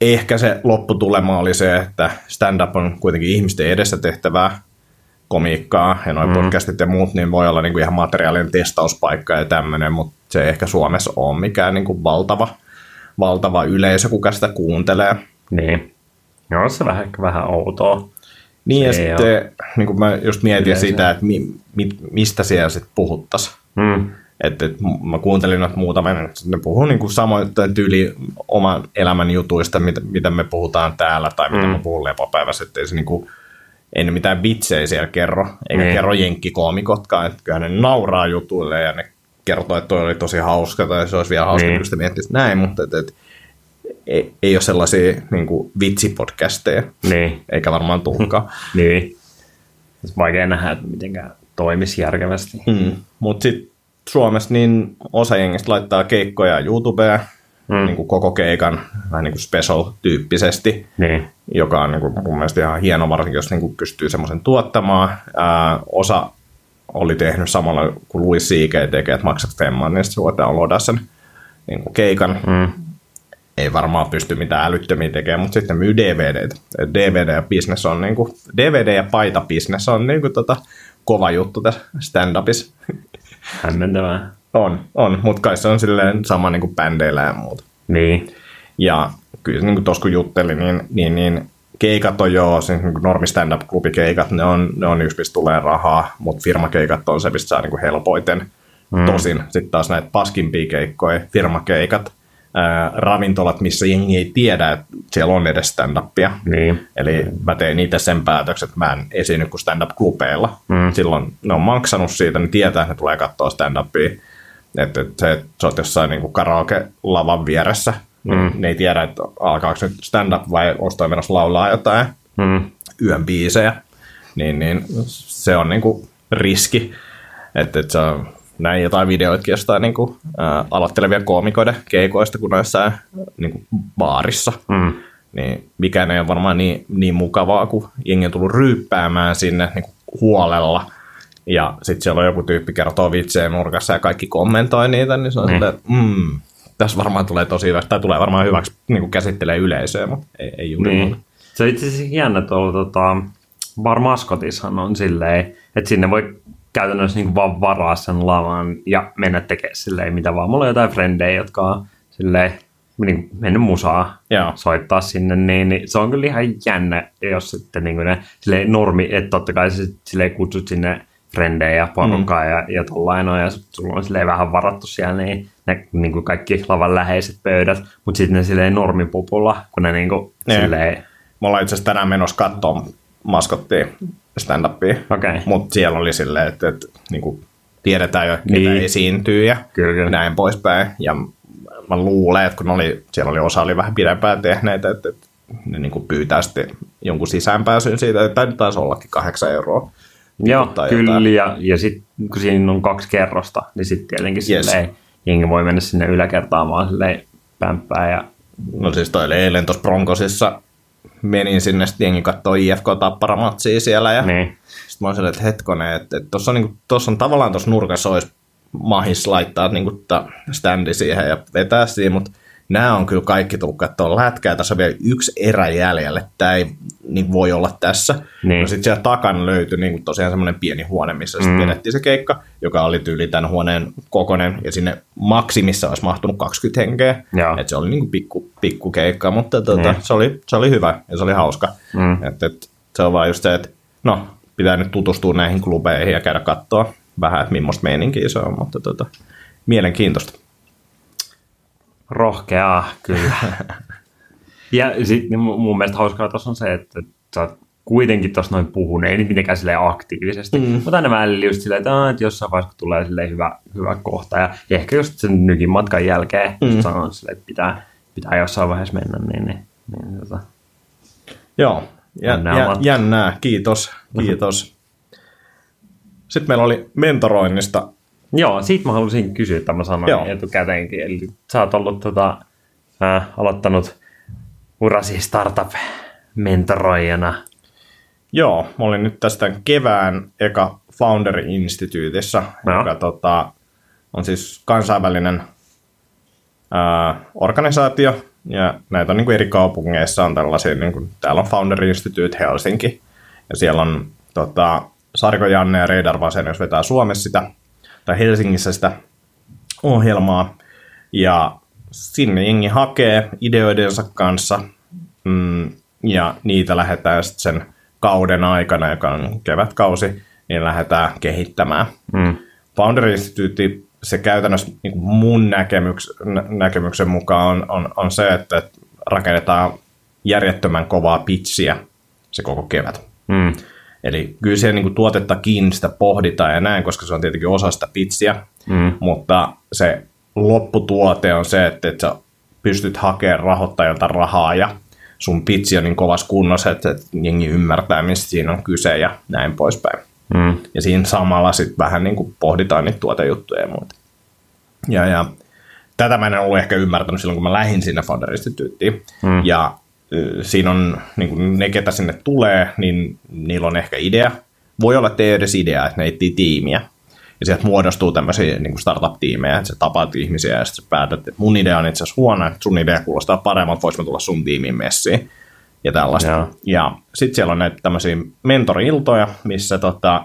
ehkä se lopputulema oli se, että stand-up on kuitenkin ihmisten edessä tehtävää komiikkaa ja noin Mm. mm. podcastit ja muut, niin voi olla niinku ihan materiaalinen testauspaikka ja tämmöinen, mutta se ei ehkä Suomessa ole mikään niinku valtava, valtava yleisö, kuka sitä kuuntelee. Niin. Joo, se vähän, vähän outoa. Niin ja Se ei sitten niin kuin mä just mietin Yleisö. sitä, että mi, mi, mistä siellä sitten puhuttaisiin. Mm. Että et, m- mä kuuntelin noita muutaman, ne puhuu niinku samoin tyyli oman elämän jutuista, mitä, mitä me puhutaan täällä tai mitä Mm. mm. mä puhun lepopäivässä, että ei se niinku, ei ne mitään vitsejä siellä kerro, eikä Niin. kerro jenkkikoomikotkaan, että kyllä ne nauraa jutuille ja ne kertoo, että toi oli tosi hauska tai se olisi vielä hauska, Niin. niin. kun sitä miettisi näin, mutta et, et, ei, ei ole sellaisia niinku, vitsipodcasteja, Niin. eikä varmaan tulkaan. Niin. Vaikea nähdä, että mitenkään toimisi järkevästi. Mm. Mutta sitten Suomessa niin osa jengistä laittaa keikkoja YouTubeen, mm. niin kuin koko keikan vähän niin kuin special-tyyppisesti, Niin. joka on niin kuin mun mielestä ihan hieno, varsinkin jos niin kuin pystyy semmoisen tuottamaan. Ää, osa oli tehnyt samalla kuin Louis C.K. tekee, että maksat femman, niin sitten downloadaa sen niin kuin keikan. Mm. Ei varmaan pysty mitään älyttömiä tekemään, mutta sitten myy DVD. DVD ja business on niin kuin, DVD ja paita business on niin kuin tota, kova juttu tässä stand-upissa. Hämmentävää. On, on, mutta kai se on silleen sama niin kuin bändeillä ja muuta. Niin. Ja kyllä niin kuin tuossa kun juttelin, niin, niin, niin keikat on jo, siis niin normi stand-up-klubikeikat, ne on, ne on yksi, mistä tulee rahaa, mutta firmakeikat on se, mistä saa niin kuin helpoiten. Mm. Tosin sitten taas näitä paskimpia keikkoja, firmakeikat, ää, ravintolat, missä jengi ei tiedä, että siellä on edes stand-upia. Niin. Eli mä tein itse sen päätöksen, että mä en esiinny kuin stand-up-klubeilla. Mm. Silloin ne on maksanut siitä, ne tietää, että ne tulee katsoa stand-upia. Että et se, että sä oot jossain niin karaoke-lavan vieressä, mm. ne ei tiedä, että alkaako nyt stand-up vai toi menossa laulaa jotain Mm. yön biisejä. Niin, niin se on niin kuin riski, että, on näin jotain videoita jostain niin kuin, ää, aloittelevia koomikoiden keikoista, kun on jossain niin kuin baarissa. Mm. Niin mikään ei ole varmaan niin, niin mukavaa, kun jengi on tullut ryyppäämään sinne niin kuin huolella. Ja sitten siellä on joku tyyppi kertoo vitsejä nurkassa ja kaikki kommentoi niitä, niin se on mm. silleen, mm, tässä varmaan tulee tosi hyvä, tai tulee varmaan hyväksi niin käsittelee yleisöä, mutta ei, ei juuri Niin. Se on itse asiassa jännä tuolla tota, Bar Maskotissahan on silleen, että sinne voi käytännössä niin vaan varaa sen lavan ja mennä tekemään silleen mitä vaan. Mulla on jotain frendejä, jotka on silleen niin mennyt musaa Joo. soittaa sinne, niin, niin, se on kyllä ihan jännä, jos sitten niin ne silleen normi, että totta kai sä silleen kutsut sinne frendejä ja porukkaa mm. ja, ja tollain on, ja sulla on silleen vähän varattu siellä niin, ne niin kuin kaikki lavan läheiset pöydät, mutta sitten ne silleen normipupulla, kun ne niin kuin, Niin. silleen, Me ollaan itse asiassa tänään menossa katsoa maskottia stand-upia, okei, mutta siellä oli silleen, että, että niin kuin tiedetään jo, ketä Niin. esiintyy ja Kyllä, kyllä. näin poispäin. Ja mä luulen, että kun ne oli, siellä oli osa oli vähän pidempään tehneitä, että, että ne niin kuin pyytää sitten jonkun sisäänpääsyn siitä, että taisi ollakin kahdeksan euroa. Joo, tai kyllä, jotain. ja, ja sitten kun siinä on kaksi kerrosta, niin sitten tietenkin Yes. silleen, jengi voi mennä sinne yläkertaan vaan silleen pämppää ja No siis toi oli eilen tuossa Broncosissa, menin sinne, sitten jengi katsoi IFK Tappara-matsia siellä ja niin, Sitten mä olin silleen, että hetkonen, että tuossa on, niinku, on tavallaan tuossa nurkassa olisi mahis laittaa niinku, ta, standi siihen ja vetää siihen, mutta nämä on kyllä kaikki tullut katsoa lätkää. Tässä on vielä yksi erä jäljellä, että tämä ei niin voi olla tässä. Niin. No sitten siellä takana löytyi niinku, tosiaan semmoinen pieni huone, missä mm. Mm. pidettiin se keikka, joka oli tyyli tämän huoneen kokonen ja sinne maksimissa olisi mahtunut 20 henkeä. Joo. Et se oli niinku pikku, pikku keikka, mutta tota, Niin. se, oli, se oli hyvä ja se oli hauska. Mm. Et, et, se on vaan just se, että no, pitää nyt tutustua näihin klubeihin ja käydä katsoa vähän, että millaista meininkiä se on, mutta tota, mielenkiintoista. Rohkeaa kyllä. ja sitten mun, mun mielestä hauskaa tuossa on se, että sä oot kuitenkin tuossa noin puhunut, ei mitenkään silleen aktiivisesti, mm. mutta aina välillä just silleen, että, "Aa, että jossain vaiheessa tulee silleen hyvä, hyvä kohta, ja, ehkä just sen nykin matkan jälkeen mm. sanon silleen, että pitää, pitää jossain vaiheessa mennä, niin, niin, niin tota. Joo, jä, Jännää jä, jännää, kiitos, kiitos. Sitten meillä oli mentoroinnista, Joo, siitä mä halusin kysyä, että mä sanoin Joo. etukäteenkin. Eli sä oot ollut tota, äh, aloittanut urasi startup-mentoroijana. joo, mä olin nyt tästä kevään eka Founder Instituutissa, Joo. joka tota, on siis kansainvälinen ää, organisaatio, ja näitä on niin kuin eri kaupungeissa on tällaisia, niin kuin, täällä on Founder Institute Helsinki, ja siellä on tota, Sarko Janne ja Reidar Vasen, jos vetää Suomessa sitä, tai Helsingissä sitä ohjelmaa, ja sinne jengi hakee ideoidensa kanssa, mm, ja niitä lähdetään sitten sen kauden aikana, joka on kevätkausi, niin lähdetään kehittämään. Mm. Founder Institute, se käytännössä niin mun näkemyks, nä- näkemyksen mukaan on, on, on se, että rakennetaan järjettömän kovaa pitchiä se koko kevät. Mm. Eli kyllä siellä niin kuin tuotettakin sitä pohditaan ja näin, koska se on tietenkin osa sitä pitsiä, Mm. mutta se lopputuote on se, että, että sä pystyt hakemaan rahoittajilta rahaa ja sun pitsi on niin kovassa kunnossa, että, että jengi ymmärtää, mistä siinä on kyse ja näin poispäin. Mm. Ja siinä samalla sitten vähän niin kuin pohditaan niitä tuotejuttuja ja muuta. Ja, ja tätä mä en ollut ehkä ymmärtänyt silloin, kun mä lähdin sinne Founderistituuttiin. Mm. Ja siinä on, niin kuin ne ketä sinne tulee, niin niillä on ehkä idea. Voi olla, että ei edes idea, että ne etsii tiimiä. Ja sieltä muodostuu tämmöisiä niin kuin startup-tiimejä, että sä tapaat ihmisiä ja sitten päätät, että mun idea on itse asiassa huono, että sun idea kuulostaa paremmalta, vois tulla sun tiimiin messiin ja tällaista. Ja, ja sitten siellä on näitä tämmöisiä mentori-iltoja, missä tota,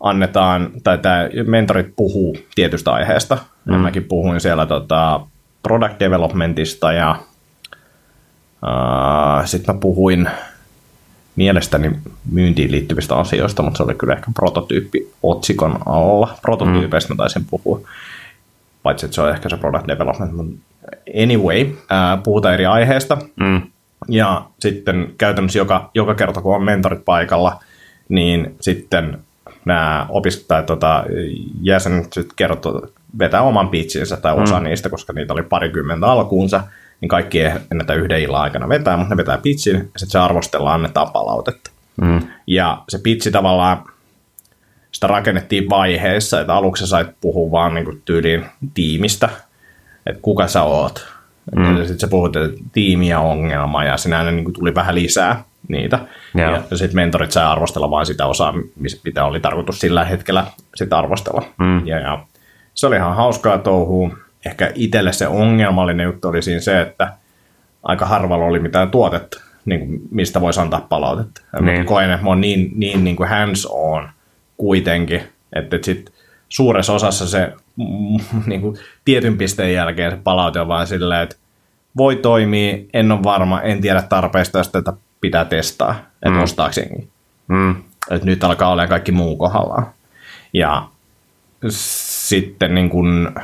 annetaan, tai tämä mentorit puhuu tietystä aiheesta. Mm. Mäkin puhuin siellä tota, product developmentista ja sitten mä puhuin mielestäni myyntiin liittyvistä asioista, mutta se oli kyllä ehkä prototyyppi otsikon alla. Prototyypeistä mä taisin puhua, paitsi että se on ehkä se product development. Anyway, uh, puhutaan eri aiheesta. Mm. Ja sitten käytännössä joka, joka kerta, kun on mentorit paikalla, niin sitten nämä opistajat, tota, jäsenet kertoo, vetää oman pitsinsä tai osa mm. niistä, koska niitä oli parikymmentä alkuunsa, niin kaikki ei ennätä yhden illan aikana vetää, mutta ne vetää pitsin ja sitten se arvostellaan, annetaan palautetta. Mm. Ja se pitsi tavallaan, sitä rakennettiin vaiheessa, että aluksi sait puhua vaan niin kuin tyyliin tiimistä, että kuka sä oot. Mm. Sitten sä puhut, että tiimi ja ongelma, ja sinä niin kuin tuli vähän lisää niitä. Yeah. Ja, ja sitten mentorit sai arvostella vain sitä osaa, mitä oli tarkoitus sillä hetkellä sitä arvostella. Mm. Ja, ja se oli ihan hauskaa touhua. Ehkä itselle se ongelmallinen juttu oli siinä se, että aika harvalla oli mitään tuotetta, niin kuin mistä voisi antaa palautetta. Niin. Koen, että mä oon niin, niin, niin kuin hands on kuitenkin, että sit suuressa osassa se niin kuin tietyn pisteen jälkeen se palaute on vaan silleen, että voi toimia, en ole varma, en tiedä tarpeesta, jos tätä pitää testaa, että mm. ostaako jengi. Mm. Et nyt alkaa olla kaikki muu kohdallaan. Ja sitten niin kun,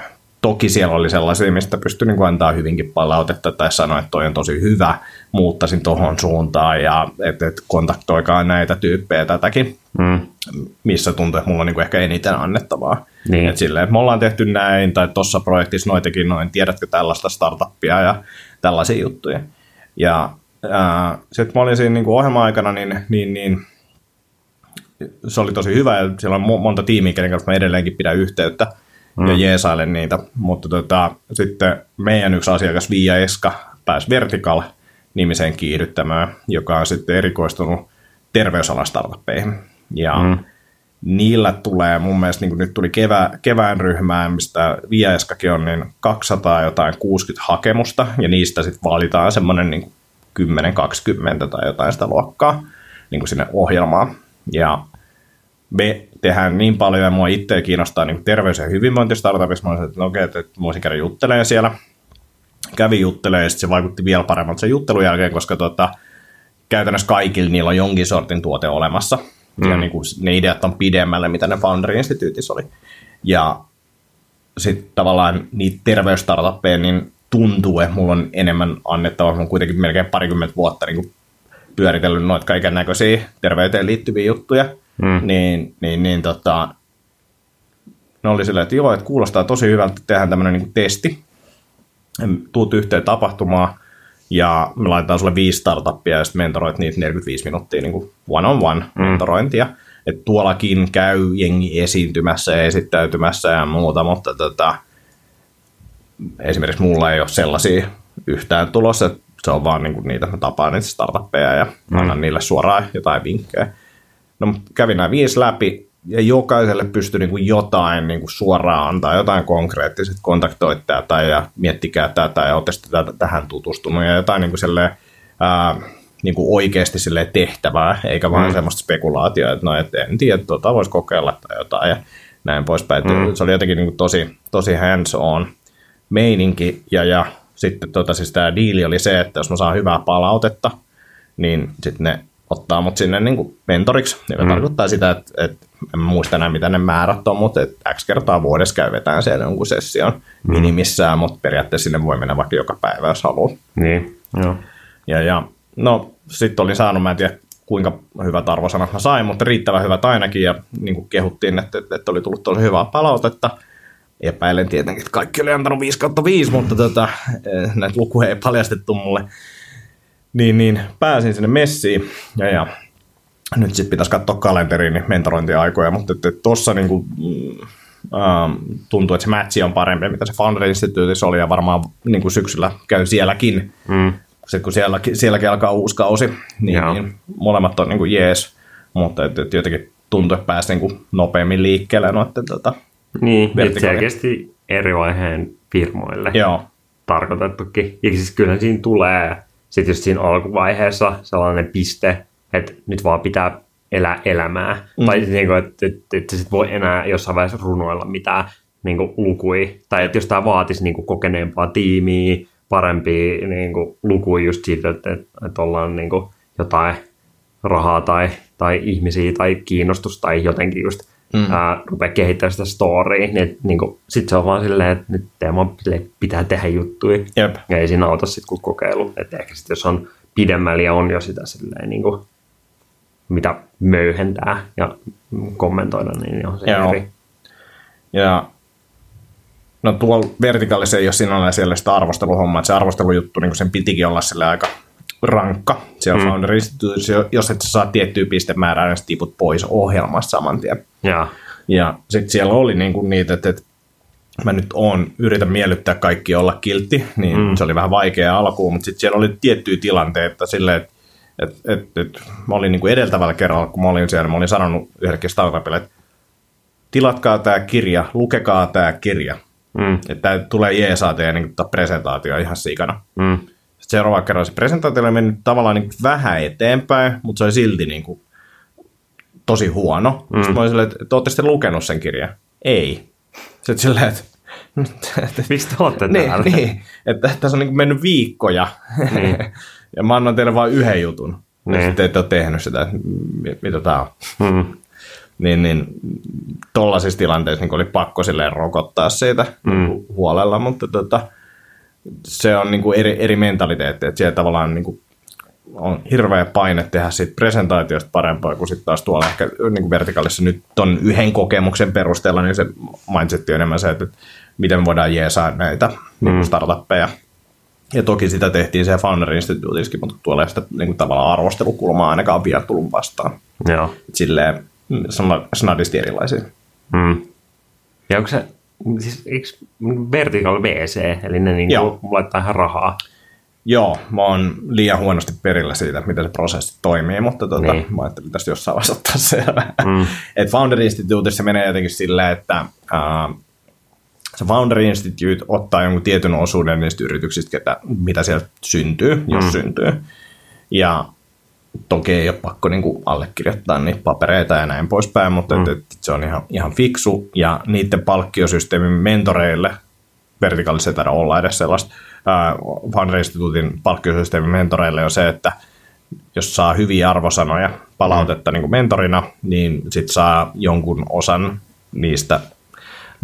toki siellä oli sellaisia, mistä pystyi niin antaa hyvinkin palautetta tai sanoa, että toi on tosi hyvä, muuttaisin tuohon suuntaan ja että et kontaktoikaa näitä tyyppejä tätäkin, mm. missä tuntuu, että mulla on niin ehkä eniten annettavaa. Niin. Et silleen, että me ollaan tehty näin tai tuossa projektissa noitakin noin, tiedätkö tällaista startuppia ja tällaisia juttuja. Ja sitten mä olin siinä niin ohjelma-aikana, niin, niin, niin se oli tosi hyvä ja siellä on monta tiimiä, kenen kanssa mä edelleenkin pidän yhteyttä mm. ja jeesailen niitä. Mutta tota, sitten meidän yksi asiakas Via Eska pääsi Vertical nimiseen kiihdyttämään, joka on sitten erikoistunut terveysalan startuppeihin. Ja mm. niillä tulee mun mielestä, niin kuin nyt tuli kevä, kevään ryhmään, mistä Eskakin on, niin 200 jotain 60 hakemusta, ja niistä sitten valitaan semmoinen niin 10-20 tai jotain sitä luokkaa niin kuin sinne ohjelmaan. Ja me tehdään niin paljon ja mua itse kiinnostaa niin terveys- ja hyvinvointistartupissa. Mä olisin, että no okei, että mä voisin käydä juttelemaan siellä. Kävi juttelemaan ja se vaikutti vielä paremmalta sen juttelun jälkeen, koska tota, käytännössä kaikilla niillä on jonkin sortin tuote olemassa. Mm. Ja niin kuin, ne ideat on pidemmälle, mitä ne Founder Instituutissa oli. Ja sitten tavallaan niitä terveysstartuppeja, niin tuntuu, että mulla on enemmän annettavaa. Mä oon kuitenkin melkein parikymmentä vuotta niin kuin pyöritellyt noita kaiken näköisiä terveyteen liittyviä juttuja. Mm. Niin, niin, niin tota, ne oli silleen, että joo, että kuulostaa tosi hyvältä, että tehdään tämmöinen niin testi. Tuut yhteen tapahtumaan ja me laitetaan sulle viisi startuppia ja sitten mentoroit niitä 45 minuuttia niin kuin one-on-one mm. mentorointia. Että tuollakin käy jengi esiintymässä ja esittäytymässä ja muuta, mutta tota, esimerkiksi mulla ei ole sellaisia yhtään tulossa, että se on vaan niin kuin niitä, mä tapaan niitä startuppeja ja mm. annan niille suoraan jotain vinkkejä. No kävin nämä viisi läpi ja jokaiselle pystyi niin kuin jotain niin kuin suoraan antaa, jotain konkreettiset, kontaktoit tätä ja miettikää tätä ja olette tähän tutustunut ja jotain niin kuin selleen, ää, niin kuin oikeasti sille tehtävää, eikä vaan mm. semmoista spekulaatiota, että no et en tiedä, tuota voisi kokeilla tai jotain ja näin poispäin. Mm. Se oli jotenkin niin kuin tosi, tosi hands on meininki ja, ja sitten tota, siis tämä diili oli se, että jos mä saan hyvää palautetta, niin sitten ne ottaa mut sinne niin kuin mentoriksi, joka mm. tarkoittaa sitä, että, että en muista enää mitä ne määrät on, mutta että X kertaa vuodessa käy vetään siellä jonkun session mm. minimissään, mutta periaatteessa sinne voi mennä vaikka joka päivä, jos haluaa. Niin, joo. Ja, ja no sitten olin saanut, mä en tiedä kuinka hyvät arvosanat mä sain, mutta riittävän hyvät ainakin ja niin kuin kehuttiin, että, että oli tullut tosi hyvää palautetta – Epäilen tietenkin, että kaikki oli antanut 5 kautta 5, mutta tota, eh, näitä lukuja ei paljastettu mulle. Niin, niin pääsin sinne messiin ja, ja nyt sitten pitäisi katsoa kalenteriin niin mentorointiaikoja, mutta tuossa niin kuin, mm, ähm, tuntuu, että se matchi on parempi, mitä se Founder Instituteissa oli, ja varmaan niin kuin syksyllä käy sielläkin. Mm. Sitten kun sielläkin, sielläkin alkaa uusi kausi, niin, niin molemmat on niin kuin jees, mutta et, et jotenkin tuntuu, että pääsi niin kuin nopeammin liikkeelle noiden, tota, Niin, selkeästi eri vaiheen firmoille joo, tarkoitettukin. Ja siis kyllä siinä tulee sitten just siinä alkuvaiheessa sellainen piste, että nyt vaan pitää elää elämää. Mm. Tai niin kuin, että, että, että sit voi enää jossain vaiheessa runoilla mitään niin kuin lukui. Tai että jos tämä vaatisi niin kuin kokeneempaa tiimiä, parempia niin kuin lukuja just siitä, että, että, että ollaan niin kuin jotain rahaa tai, tai ihmisiä tai kiinnostusta tai jotenkin just mm. ää, rupeaa kehittämään sitä storya, niin, niin sitten se on vaan silleen, että nyt teema pitää tehdä juttuja. jep. Ja ei siinä auta sitten kuin kokeilu. Että ehkä sitten jos on pidemmällä ja on jo sitä silleen niin kuin, mitä möyhentää ja kommentoida, niin on se Joo. eri. Ja no tuolla vertikaalissa ei ole sinällään siellä sitä arvosteluhommaa, että se arvostelujuttu, niin sen pitikin olla sille aika rankka siellä mm. Founder jos et sä saa tiettyä pistemäärää, niin tiput pois ohjelmasta saman tien. Ja, Ja sitten siellä oli niinku niitä, että, että mä nyt oon, yritän miellyttää kaikki olla kiltti, niin mm. se oli vähän vaikea alkuun, mutta sitten siellä oli tiettyjä tilanteita silleen, että et, et, et, mä olin niinku edeltävällä kerralla, kun mä olin siellä, mä olin sanonut yhdellekin startupille, että tilatkaa tämä kirja, lukekaa tämä kirja. mm, Että tulee jeesaa teidän niin presentaatio ihan sikana. mm, seuraava kerran se presentaatio oli mennyt tavallaan niin vähän eteenpäin, mutta se oli silti niin kuin tosi huono. Mm. Sitten mä olin silleen, että, sitten lukenut sen kirjan. Ei. Sitten silleen, että miksi te olette niin, täällä? niin, että tässä on niin mennyt viikkoja. Niin. ja mä annan teille vain yhden jutun. Ja Niin. sitten ette ole tehnyt sitä, että mi- mitä tämä on. Mm, Niin, niin tollaisissa tilanteissa niin oli pakko silleen rokottaa siitä mm. huolella, mutta tota, se on niin kuin eri, eri mentaliteetti, että siellä tavallaan niin kuin on hirveä paine tehdä siitä presentaatiosta parempaa kuin sitten taas tuolla ehkä niin kuin vertikaalissa nyt ton yhden kokemuksen perusteella, niin se mindset on enemmän se, että miten me voidaan jeesaa näitä niin kuin startuppeja. Ja toki sitä tehtiin se Founder Instituteissakin, mutta tuolla ei sitä niin kuin tavallaan arvostelukulmaa ainakaan vielä tullut vastaan. joo. Silleen mm, sna- snadisti erilaisia. Mm. Ja onko se, siis eikö vertical VC, eli ne niin kuin laittaa ihan rahaa? Joo, mä oon liian huonosti perillä siitä, miten se prosessi toimii, mutta tota, Niin. mä ajattelin tästä jossain vaiheessa ottaa selvää. Mm. Et Founder Instituteissa menee jotenkin silleen, että uh, se Founder Institute ottaa jonkun tietyn osuuden niistä yrityksistä, ketä, mitä siellä syntyy, jos mm. syntyy. Ja toki ei ole pakko niin kuin, allekirjoittaa niitä papereita ja näin poispäin, mutta mm. et, et, se on ihan, ihan fiksu. Ja niiden palkkiosysteemin mentoreille, vertikaalissa ei taida olla edes sellaista, Instituutin palkkiosysteemin mentoreille on se, että jos saa hyviä arvosanoja palautetta mm. niin kuin mentorina, niin sit saa jonkun osan niistä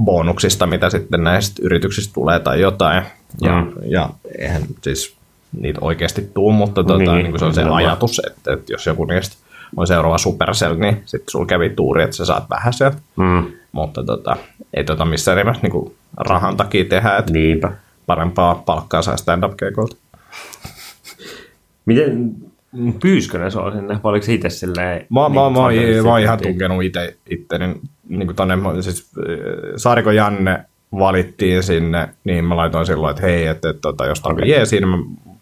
bonuksista, mitä sitten näistä yrityksistä tulee tai jotain. Ja, Mm. ja eihän siis niitä oikeasti tuu, mutta tuota, Niin, niin, niin kuin se on se kyllä. ajatus, että, että jos joku niistä on seuraava Supercell, niin sitten sulla kävi tuuri, että sä saat vähän sieltä. Mm. Mutta tota, ei tota missään nimessä niin kuin rahan takia tehdä, että Niinpä. parempaa palkkaa saa stand-up-keikolta. Miten Pyyskönä se on sinne? Vai oliko se itse silleen... Mä, niin, mä, mä, mä, oon ihan Institute? tukenut itse itteni niin kuin tonne, mä- siis äh, Saariko Janne valittiin sinne, niin mä laitoin silloin, että hei, että, että, että jos tarvii okay. jeesiä, niin mä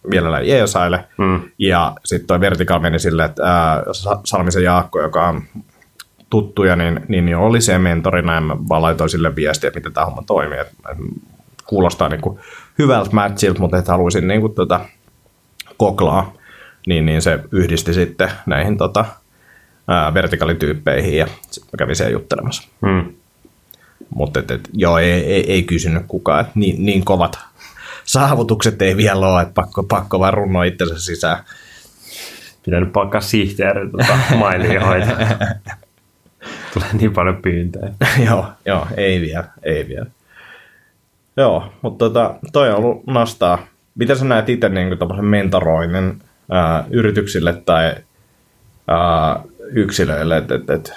mielellään jeesaile. Mm. Ja sitten toi Vertical meni silleen, että ää, Sa- Salmisen Jaakko, joka on tuttuja, niin, niin, niin oli se mentorina ja mä vaan laitoin sille viestiä, että miten tämä homma toimii. Et, et kuulostaa niin kuin hyvältä matchilta, mutta että haluaisin niin kuin, tota, koklaa, niin, niin se yhdisti sitten näihin tota, ää, vertikalityyppeihin ja sitten mä kävin siellä juttelemassa. Mm. Mutta et, et, joo, ei, ei, ei kysynyt kukaan, että niin, niin kovat saavutukset ei vielä ole, että pakko, pakko vaan runnoa itsensä sisään. Pitänyt palkkaa sihteeri tota, mailia hoitaa. Tulee niin paljon pyyntöjä. joo, joo, ei vielä, ei vielä. Joo, mutta tota, toi on ollut nastaa. Miten sä näet itse niin tämmöisen mentoroinnin ää, yrityksille tai ää, yksilöille, että et, et,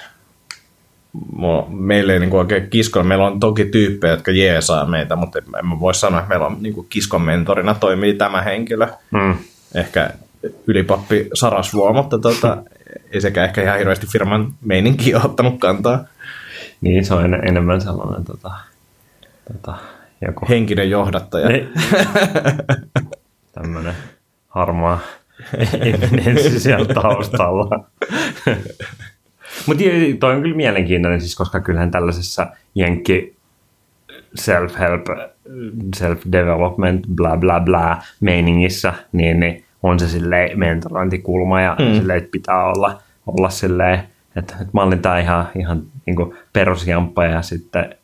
meillä ei niin oikein kiskon, meillä on toki tyyppejä, jotka jeesaa meitä, mutta en mä voi sanoa, että meillä on niin kiskon mentorina toimii tämä henkilö. Mm. Ehkä ylipappi Sarasvuo, mutta tota, ei sekä ehkä ihan hirveästi firman meininkiä ole ottanut kantaa. niin se on en, enemmän sellainen tota, tota, joku Henkinen johdattaja. Niin. tämmöinen harmaa eminenssi siellä taustalla. Mutta toi on kyllä mielenkiintoinen, siis koska kyllähän tällaisessa jenkki self-help, self-development, bla bla bla meiningissä, niin, niin on se silleen mentorointikulma ja mm. silleen, että pitää olla, olla silleen, että, että tää ihan, ihan niin perusjamppa ja sitten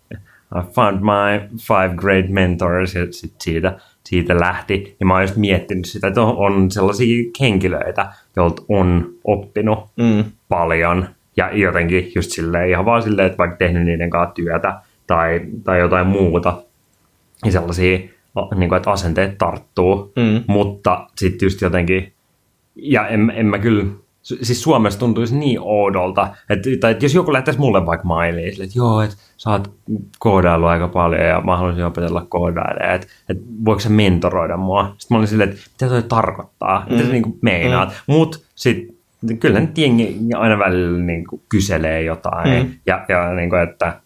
I found my five great mentors ja sitten siitä, siitä lähti. Ja mä oon just miettinyt sitä, että on, on sellaisia henkilöitä, joilta on oppinut Mm. paljon ja jotenkin just silleen, ihan vaan silleen, että vaikka tehnyt niiden kanssa työtä tai, tai jotain muuta, niin sellaisia, niin kuin, että asenteet tarttuu, Mm. mutta sitten just jotenkin, ja en, en mä kyllä, siis Suomessa tuntuisi niin oudolta, että, tai että jos joku lähtisi mulle vaikka mailiin, sille, että joo, että sä oot koodaillut aika paljon ja mä haluaisin opetella koodailemaan, että, että voiko sä mentoroida mua? Sitten mä olin silleen, että mitä toi tarkoittaa, mitä Mm. sä niin meinaat, mm. mutta sitten kyllä nyt jengi aina välillä niin kuin kyselee jotain, Mm. ja, ja niin kuin, että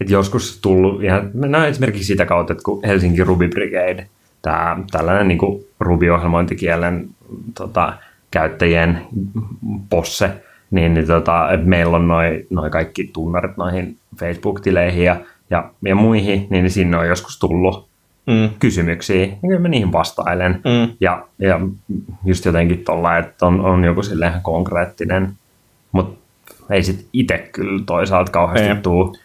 että joskus tullut ihan, no esimerkiksi sitä kautta, että kun Helsinki Ruby Brigade, tämä tällainen niin kuin Ruby-ohjelmointikielen tota, käyttäjien posse, niin, niin tota, että meillä on noin noi kaikki tunnarit noihin Facebook-tileihin ja, ja, ja muihin, niin, niin sinne on joskus tullut Mm. kysymyksiä, niin kyllä mä niihin vastailen. Mm. Ja, ja just jotenkin tuolla, että on, on joku silleen konkreettinen, mutta ei sit itse kyllä toisaalta kauheasti Ei. tuu.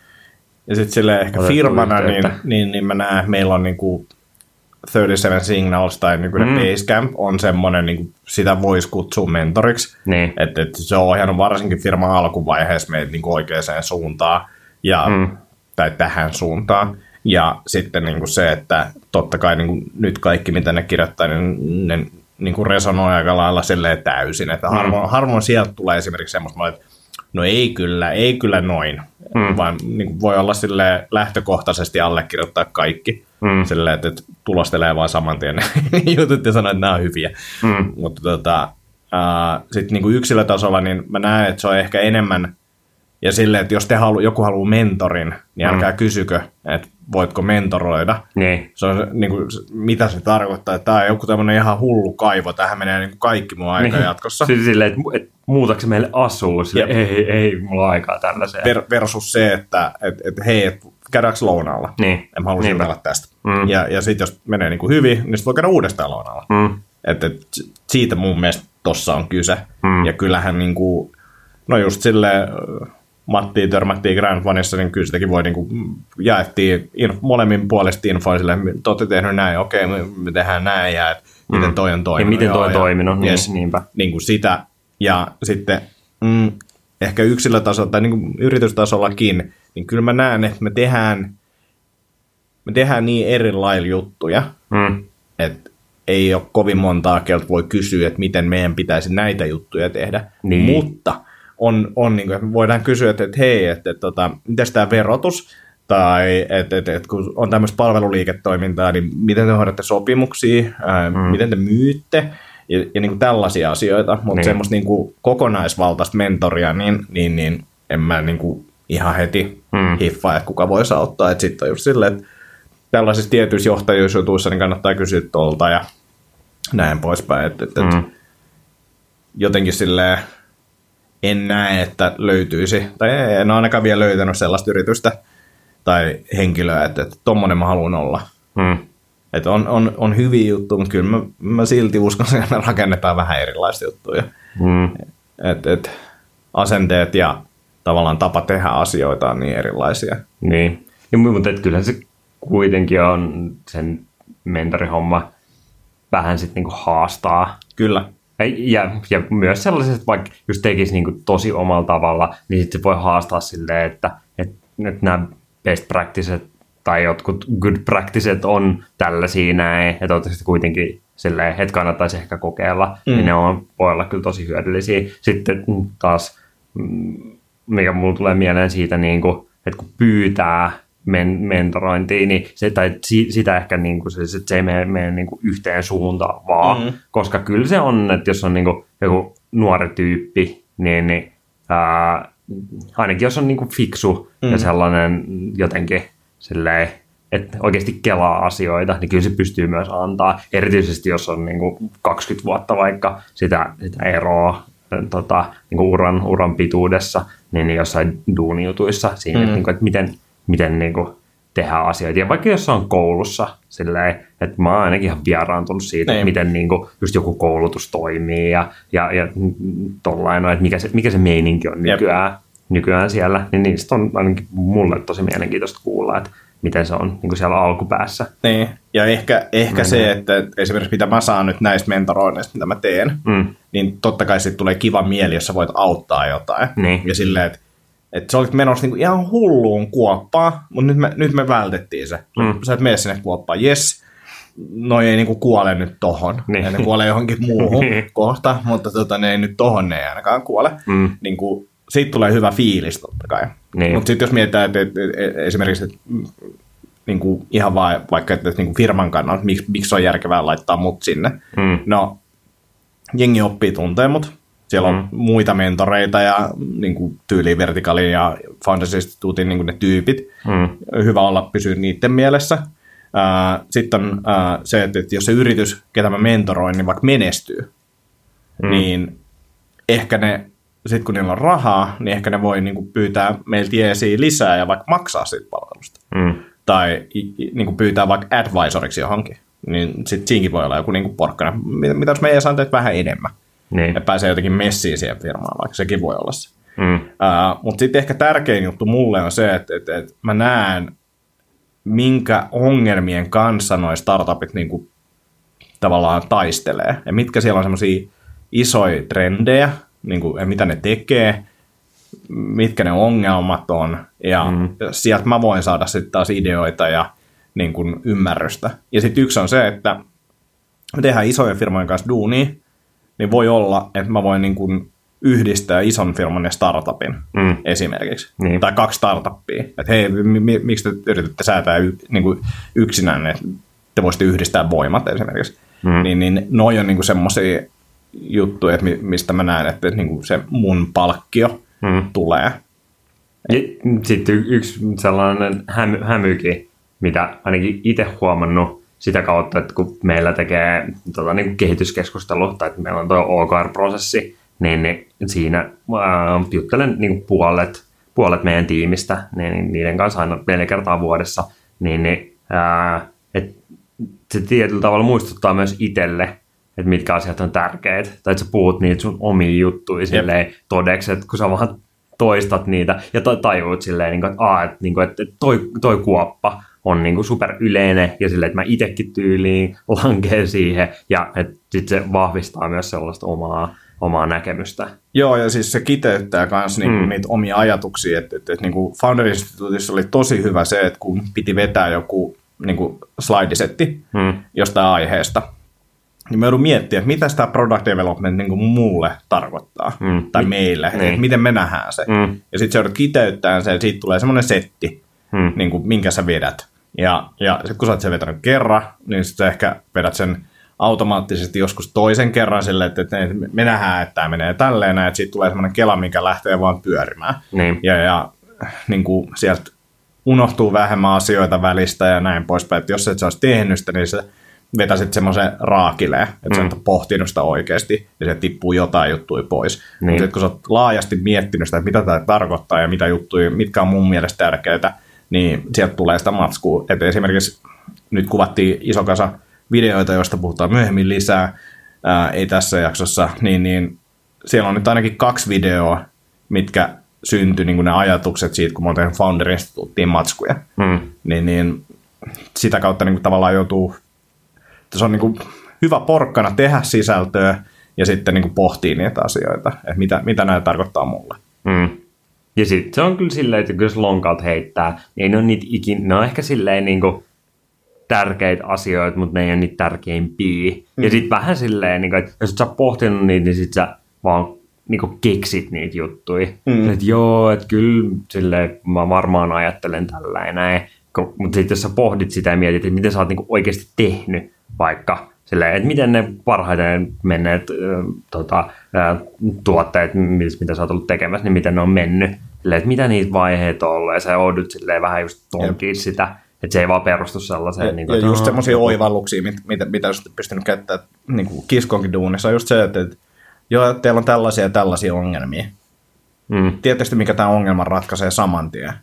Ja sitten sille ehkä firmana, niin, yhteyttä. niin, niin mä näen, meillä on niinku 37 Signals tai niinku mm. Basecamp on semmoinen, niinku, sitä voisi kutsua mentoriksi. Niin, Että et se on ohjannut varsinkin firman alkuvaiheessa meitä niinku oikeaan suuntaan ja. Mm. tai tähän suuntaan. Ja sitten niinku se, että totta kai niinku nyt kaikki, mitä ne kirjoittaa, niin ne niinku resonoi aika lailla silleen täysin. Että Mm. harvoin, harvoin sieltä tulee esimerkiksi semmoista, että no ei kyllä, ei kyllä noin. Mm. Vaan niinku voi olla sille lähtökohtaisesti allekirjoittaa kaikki. Mm. Silleen, että, että tulostelee vaan saman tien jutut ja sanoo, että nämä on hyviä. Mm. Mutta tota, sitten niinku yksilötasolla, niin mä näen, että se on ehkä enemmän, ja silleen, että jos te halu, joku haluaa mentorin, niin älkää mm. kysykö, että voitko mentoroida. niin, Se on, niin kuin, mitä se tarkoittaa, että tämä on joku tämmöinen ihan hullu kaivo, tähän menee niin kuin kaikki mun aika niin. jatkossa. Siis silleen, että, että muutaksi meille asuu, sille, Jep. ei, ei, mulla aikaa tällaiseen. Ver, versus se, että et, et, hei, et, käydäänkö lounaalla? niin, En mä halua jutella tästä. Mm. Ja, ja sitten jos menee niin kuin hyvin, niin sitten voi käydä uudestaan lounaalla. Mm. Et, et, siitä mun mielestä tossa on kyse. Mm. Ja kyllähän niin kuin, no just silleen, Mattiin törmättiin Grand Vanissa, niin kyllä sitäkin voi niin kuin, jaettiin inf- molemmin puolesta infoa silleen, te olette tehnyt näin, okei, me, me tehdään näin, ja et, miten Mm. toi on Ja toiminut. miten toi on ja- toiminut, niin, yes, niinpä. niin kuin sitä. Ja sitten mm, ehkä yksilötasolla tai niin kuin yritystasollakin, niin kyllä mä näen, että me tehdään, me tehdään niin eri lailla juttuja, Mm. että ei ole kovin montaa keltä voi kysyä, että miten meidän pitäisi näitä juttuja tehdä. Niin. Mutta on, on niin kuin, että me voidaan kysyä, että, että hei, että, että, että miten tämä verotus, tai että, että, että kun on tämmöistä palveluliiketoimintaa, niin miten te hoidatte sopimuksia, ää, mm. miten te myytte, ja, ja niin kuin tällaisia asioita, mutta Niin. semmoista niin kuin kokonaisvaltaista mentoria, niin, niin, niin en mä niin kuin ihan heti Mm. hiffaa, että kuka voisi auttaa. Että sitten on just silleen, että tällaisissa tietyissä johtajuusjutuissa niin kannattaa kysyä tuolta ja näin poispäin. Että, että, mm. Mm. jotenkin silleen en näe, että löytyisi, tai en ole ainakaan vielä löytänyt sellaista yritystä tai henkilöä, että, että tommonen mä haluan olla. Mm. Että on, on, on hyviä juttuja, mutta kyllä mä, mä silti uskon, että me rakennetaan vähän erilaisia juttuja. Mm. Et, et, asenteet ja tavallaan tapa tehdä asioita on niin erilaisia. Niin, ja, mu- mutta et kyllähän se kuitenkin on sen mentorihomma vähän sitten niinku haastaa. Kyllä. Ja, ja myös sellaiset, että vaikka just tekisi niinku tosi omalla tavalla, niin sitten voi haastaa silleen, että, että, että nämä best practices tai jotkut good practices on tällaisia näin, että toivottavasti kuitenkin silleen, että kannattaisi ehkä kokeilla, mm. niin ne on, voi olla kyllä tosi hyödyllisiä. Sitten taas, mm, mikä mulla tulee mieleen siitä, niin kuin, että kun pyytää men- mentorointia, niin se, tai si- sitä ehkä niin kuin, se, se ei mene, mene niin kuin yhteen suuntaan vaan, Mm. koska kyllä se on, että jos on niin kuin joku nuori tyyppi, niin, niin ää, ainakin jos on niin kuin fiksu mm. ja sellainen jotenkin silleen, että oikeasti kelaa asioita, niin kyllä se pystyy myös antaa. Erityisesti jos on niin kuin 20 vuotta vaikka sitä, sitä eroa tota, niin kuin uran, uran pituudessa, niin, niin jossain duunijutuissa siinä, mm. että, niin kuin, että miten, miten niin kuin, tehdä asioita. Ja vaikka jos on koulussa, silleen, että mä oon ainakin ihan vieraantunut siitä, niin. miten niin kuin, just joku koulutus toimii ja, ja, ja tollain, että mikä se, mikä se meininki on nykyään, nykyään siellä, niin niistä on ainakin mulle tosi mielenkiintoista kuulla, että miten se on niin kuin siellä alkupäässä. Niin, ja ehkä, ehkä se, että esimerkiksi mitä mä saan nyt näistä mentoroinnista, mitä mä teen, mm. niin totta kai sitten tulee kiva mieli, jos sä voit auttaa jotain. Niin. Ja silleen, että että sä olit menossa niinku ihan hulluun kuoppaan, mutta nyt me, nyt me vältettiin se. Mm. Sä et mene sinne kuoppaan. Jes, no ei niinku kuole nyt tohon. Niin. Ja ne kuolee johonkin muuhun kohta, mutta tota, ne ei nyt tohon ne ei ainakaan kuole. Mm. Niinku, siitä tulee hyvä fiilis totta kai. Niin. Mutta sitten jos mietitään, että, että, että esimerkiksi että, niin kuin ihan vaan, vaikka että, että niin kuin firman kannalta, miksi, miksi on järkevää laittaa mut sinne. Mm. No, jengi oppii tuntee Siellä on Mm. muita mentoreita ja niin kuin tyyliin Verticalin ja Founders Instituutin niin kuin ne tyypit. Mm. Hyvä olla pysyä niiden mielessä. Sitten on se, että jos se yritys, ketä mä mentoroin, niin vaikka menestyy, Mm. niin ehkä ne, sit kun niillä on rahaa, niin ehkä ne voi niin kuin pyytää meiltä jeesiä lisää ja vaikka maksaa siitä palvelusta. Mm. Tai niin kuin pyytää vaikka advisoriksi johonkin. Niin sitten siinkin voi olla joku niin kuin porkkana. Mitä, jos me jeesaan teet vähän enemmän? Niin. Ja pääsee jotenkin messiin siihen firmaan, vaikka sekin voi olla se. Mm. Uh, mutta sitten ehkä tärkein juttu mulle on se, että, että, että mä näen, minkä ongelmien kanssa noi startupit niin kuin, tavallaan taistelee. Ja mitkä siellä on semmoisia isoja trendejä, niin kuin, ja mitä ne tekee, mitkä ne ongelmat on. Ja Mm. sieltä mä voin saada sitten taas ideoita ja niin kuin, ymmärrystä. Ja sitten yksi on se, että me tehdään isojen firmojen kanssa duunia, niin voi olla, että mä voin niin kuin yhdistää ison firman ja startupin Mm. esimerkiksi. Niin. Tai kaksi startuppia. Että hei, mi- mi- miksi te yritätte säätää y- niin kuin yksinään, että te voisitte yhdistää voimat esimerkiksi. Mm. Niin, niin noi on niin semmoisia juttuja, että mi- mistä mä näen, että niin kuin se mun palkkio Mm. tulee. Sitten yksi sellainen hämykin, mitä ainakin itse huomannut sitä kautta, että kun meillä tekee tota, niin kuin kehityskeskustelu, tai että meillä on tuo OKR-prosessi, niin, niin siinä ää, juttelen niin kuin puolet, puolet meidän tiimistä, niin niiden kanssa aina neljä kertaa vuodessa, niin, niin ää, et se tietyllä tavalla muistuttaa myös itselle, että mitkä asiat on tärkeitä, tai että sä puhut niitä sun omia juttuja silleen todeksi, että kun sä vaan toistat niitä ja ta- tajuut silleen, niin kuin, että, aa, että, niin kuin, että toi, toi kuoppa on niin kuin super yleinen ja silleen, että mä itsekin tyyliin lankeen siihen ja että sit se vahvistaa myös sellaista omaa, omaa näkemystä. Joo, ja siis se kiteyttää myös niinku Mm. niitä omia ajatuksia. Että, että, että niinku Founder Instituutissa oli tosi hyvä se, että kun piti vetää joku niinku slaidisetti Hmm. jostain aiheesta, niin mä joudun miettimään, että mitä tämä product development niin kuin mulle tarkoittaa, Mm. tai meille, Niin. että miten me nähdään se. Mm. Ja sitten sä joudut kiteyttämään sen, ja siitä tulee semmoinen setti, Hmm. niin kuin, minkä sä vedät. Ja, ja sitten kun sä oot sen vetänyt kerran, niin sitten ehkä vedät sen automaattisesti joskus toisen kerran silleen, että, että me nähdään, että tämä menee tälleen, että siitä tulee semmoinen kela, mikä lähtee vaan pyörimään. Niin. Ja, ja niin kuin sieltä unohtuu vähemmän asioita välistä ja näin poispäin. Että jos et sä olisi tehnyt sitä, niin sä vetäisit semmoisen raakileen, että mm. sä et ole pohtinut sitä oikeasti ja se tippuu jotain juttuja pois. Niin. Mutta kun sä oot laajasti miettinyt sitä, että mitä tämä tarkoittaa ja mitä juttuja, mitkä on mun mielestä tärkeitä, niin sieltä tulee sitä matskua. Että esimerkiksi nyt kuvattiin iso kasa videoita, joista puhutaan myöhemmin lisää, ää, ei tässä jaksossa, niin, niin siellä on nyt ainakin kaksi videoa, mitkä syntyi niin kuin ne ajatukset siitä, kun mä oon tehnyt Founder Instituuttiin matskuja. Hmm. Niin, niin sitä kautta niin kuin tavallaan joutuu, se on niin kuin hyvä porkkana tehdä sisältöä ja sitten niin kuin pohtii niitä asioita, että mitä, mitä nämä tarkoittaa mulle. Mm. Ja sitten se on kyllä silleen, että jos lonkalta heittää, niin ei ne ole niitä ikin, ne on ehkä silleen niin kuin tärkeitä asioita, mutta ne ei ole niitä tärkeimpiä. Mm. Ja sitten vähän silleen, niin kuin, että jos et sä pohtinut niitä, niin sit sä vaan niin kuin keksit niitä juttuja. Mm. Että joo, että kyllä silleen, mä varmaan ajattelen tällä näin. Mutta sitten jos sä pohdit sitä ja mietit, että miten sä oot niin kuin oikeasti tehnyt vaikka silleen, että miten ne parhaiten menneet äh, tota, äh, tuotteet, mitä sä oot ollut tekemässä, niin miten ne on mennyt. Silleen, että mitä niitä vaiheita on ollut, ja sä joudut silleen vähän just tonkiin sitä, että se ei vaan perustu sellaiseen. Ja, niin ja just semmoisia oivalluksia, mit, mitä, mitä olisit pystynyt käyttämään niin kuin kiskonkin duunissa, on just se, että, että joo, teillä on tällaisia ja tällaisia ongelmia. Mm, Tietysti mikä tämä ongelman ratkaisee saman tien.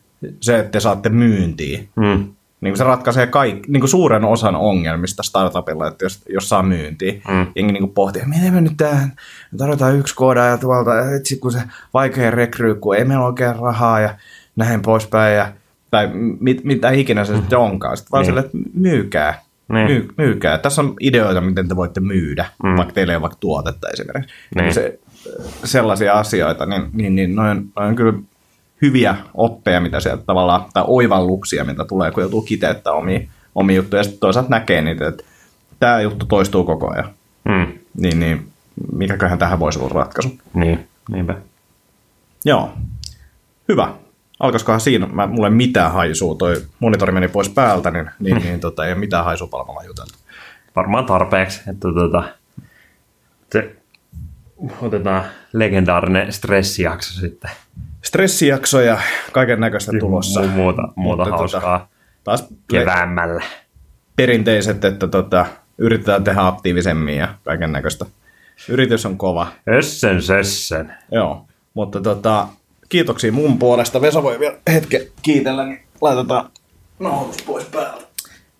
Se, että te saatte myyntiä. mm, Niin kuin se ratkaisee kaik, niin kuin suuren osan ongelmista startupilla, että jos, jos saa myyntiä. Mm. Jengi niin kuin pohtii, että miten me nyt tähän, me tarvitaan yksi kooda ja tuolta, itse kun se vaikea rekryy, kun ei meillä ole oikein rahaa ja näin poispäin. Ja, tai mit, mitä ikinä se sitten onkaan. Sitten vaan Niin. sille, että myykää. Niin. Myy, myykää. Tässä on ideoita, miten te voitte myydä, Mm. mm. vaikka teillä ei ole vaikka tuotetta esimerkiksi. Niin. Se, sellaisia asioita, niin, niin, niin noin, noin on kyllä hyviä oppeja, mitä sieltä tavallaan, tai oivalluksia, mitä tulee, kun joutuu kiteyttämään omia, omia juttuja, ja sitten toisaalta näkee niitä, että tämä juttu toistuu koko ajan. mm, Niin, niin mikäköhän tähän voisi olla ratkaisu. niin, niinpä. Joo, hyvä. Alkaisikohan siinä, mä, mulle ei mitään haisua, toi monitori meni pois päältä, niin, niin, niin tota, ei ole mitään haisua palvella juteltu. Varmaan tarpeeksi, että tota, se, otetaan legendaarinen stressijakso sitten. Stressijakso ja kaiken näköistä tulossa. Mu- muuta, muuta Mutta hauskaa Taas keväämällä. perinteiset, että tota, yritetään tehdä aktiivisemmin ja kaiken näköistä. Yritys on kova. Össen sössen. Joo, mutta tota, kiitoksia mun puolesta. Vesa voi vielä hetken kiitellä, niin laitetaan nauhoitus pois päältä.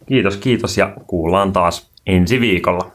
Kiitos, kiitos ja kuullaan taas ensi viikolla.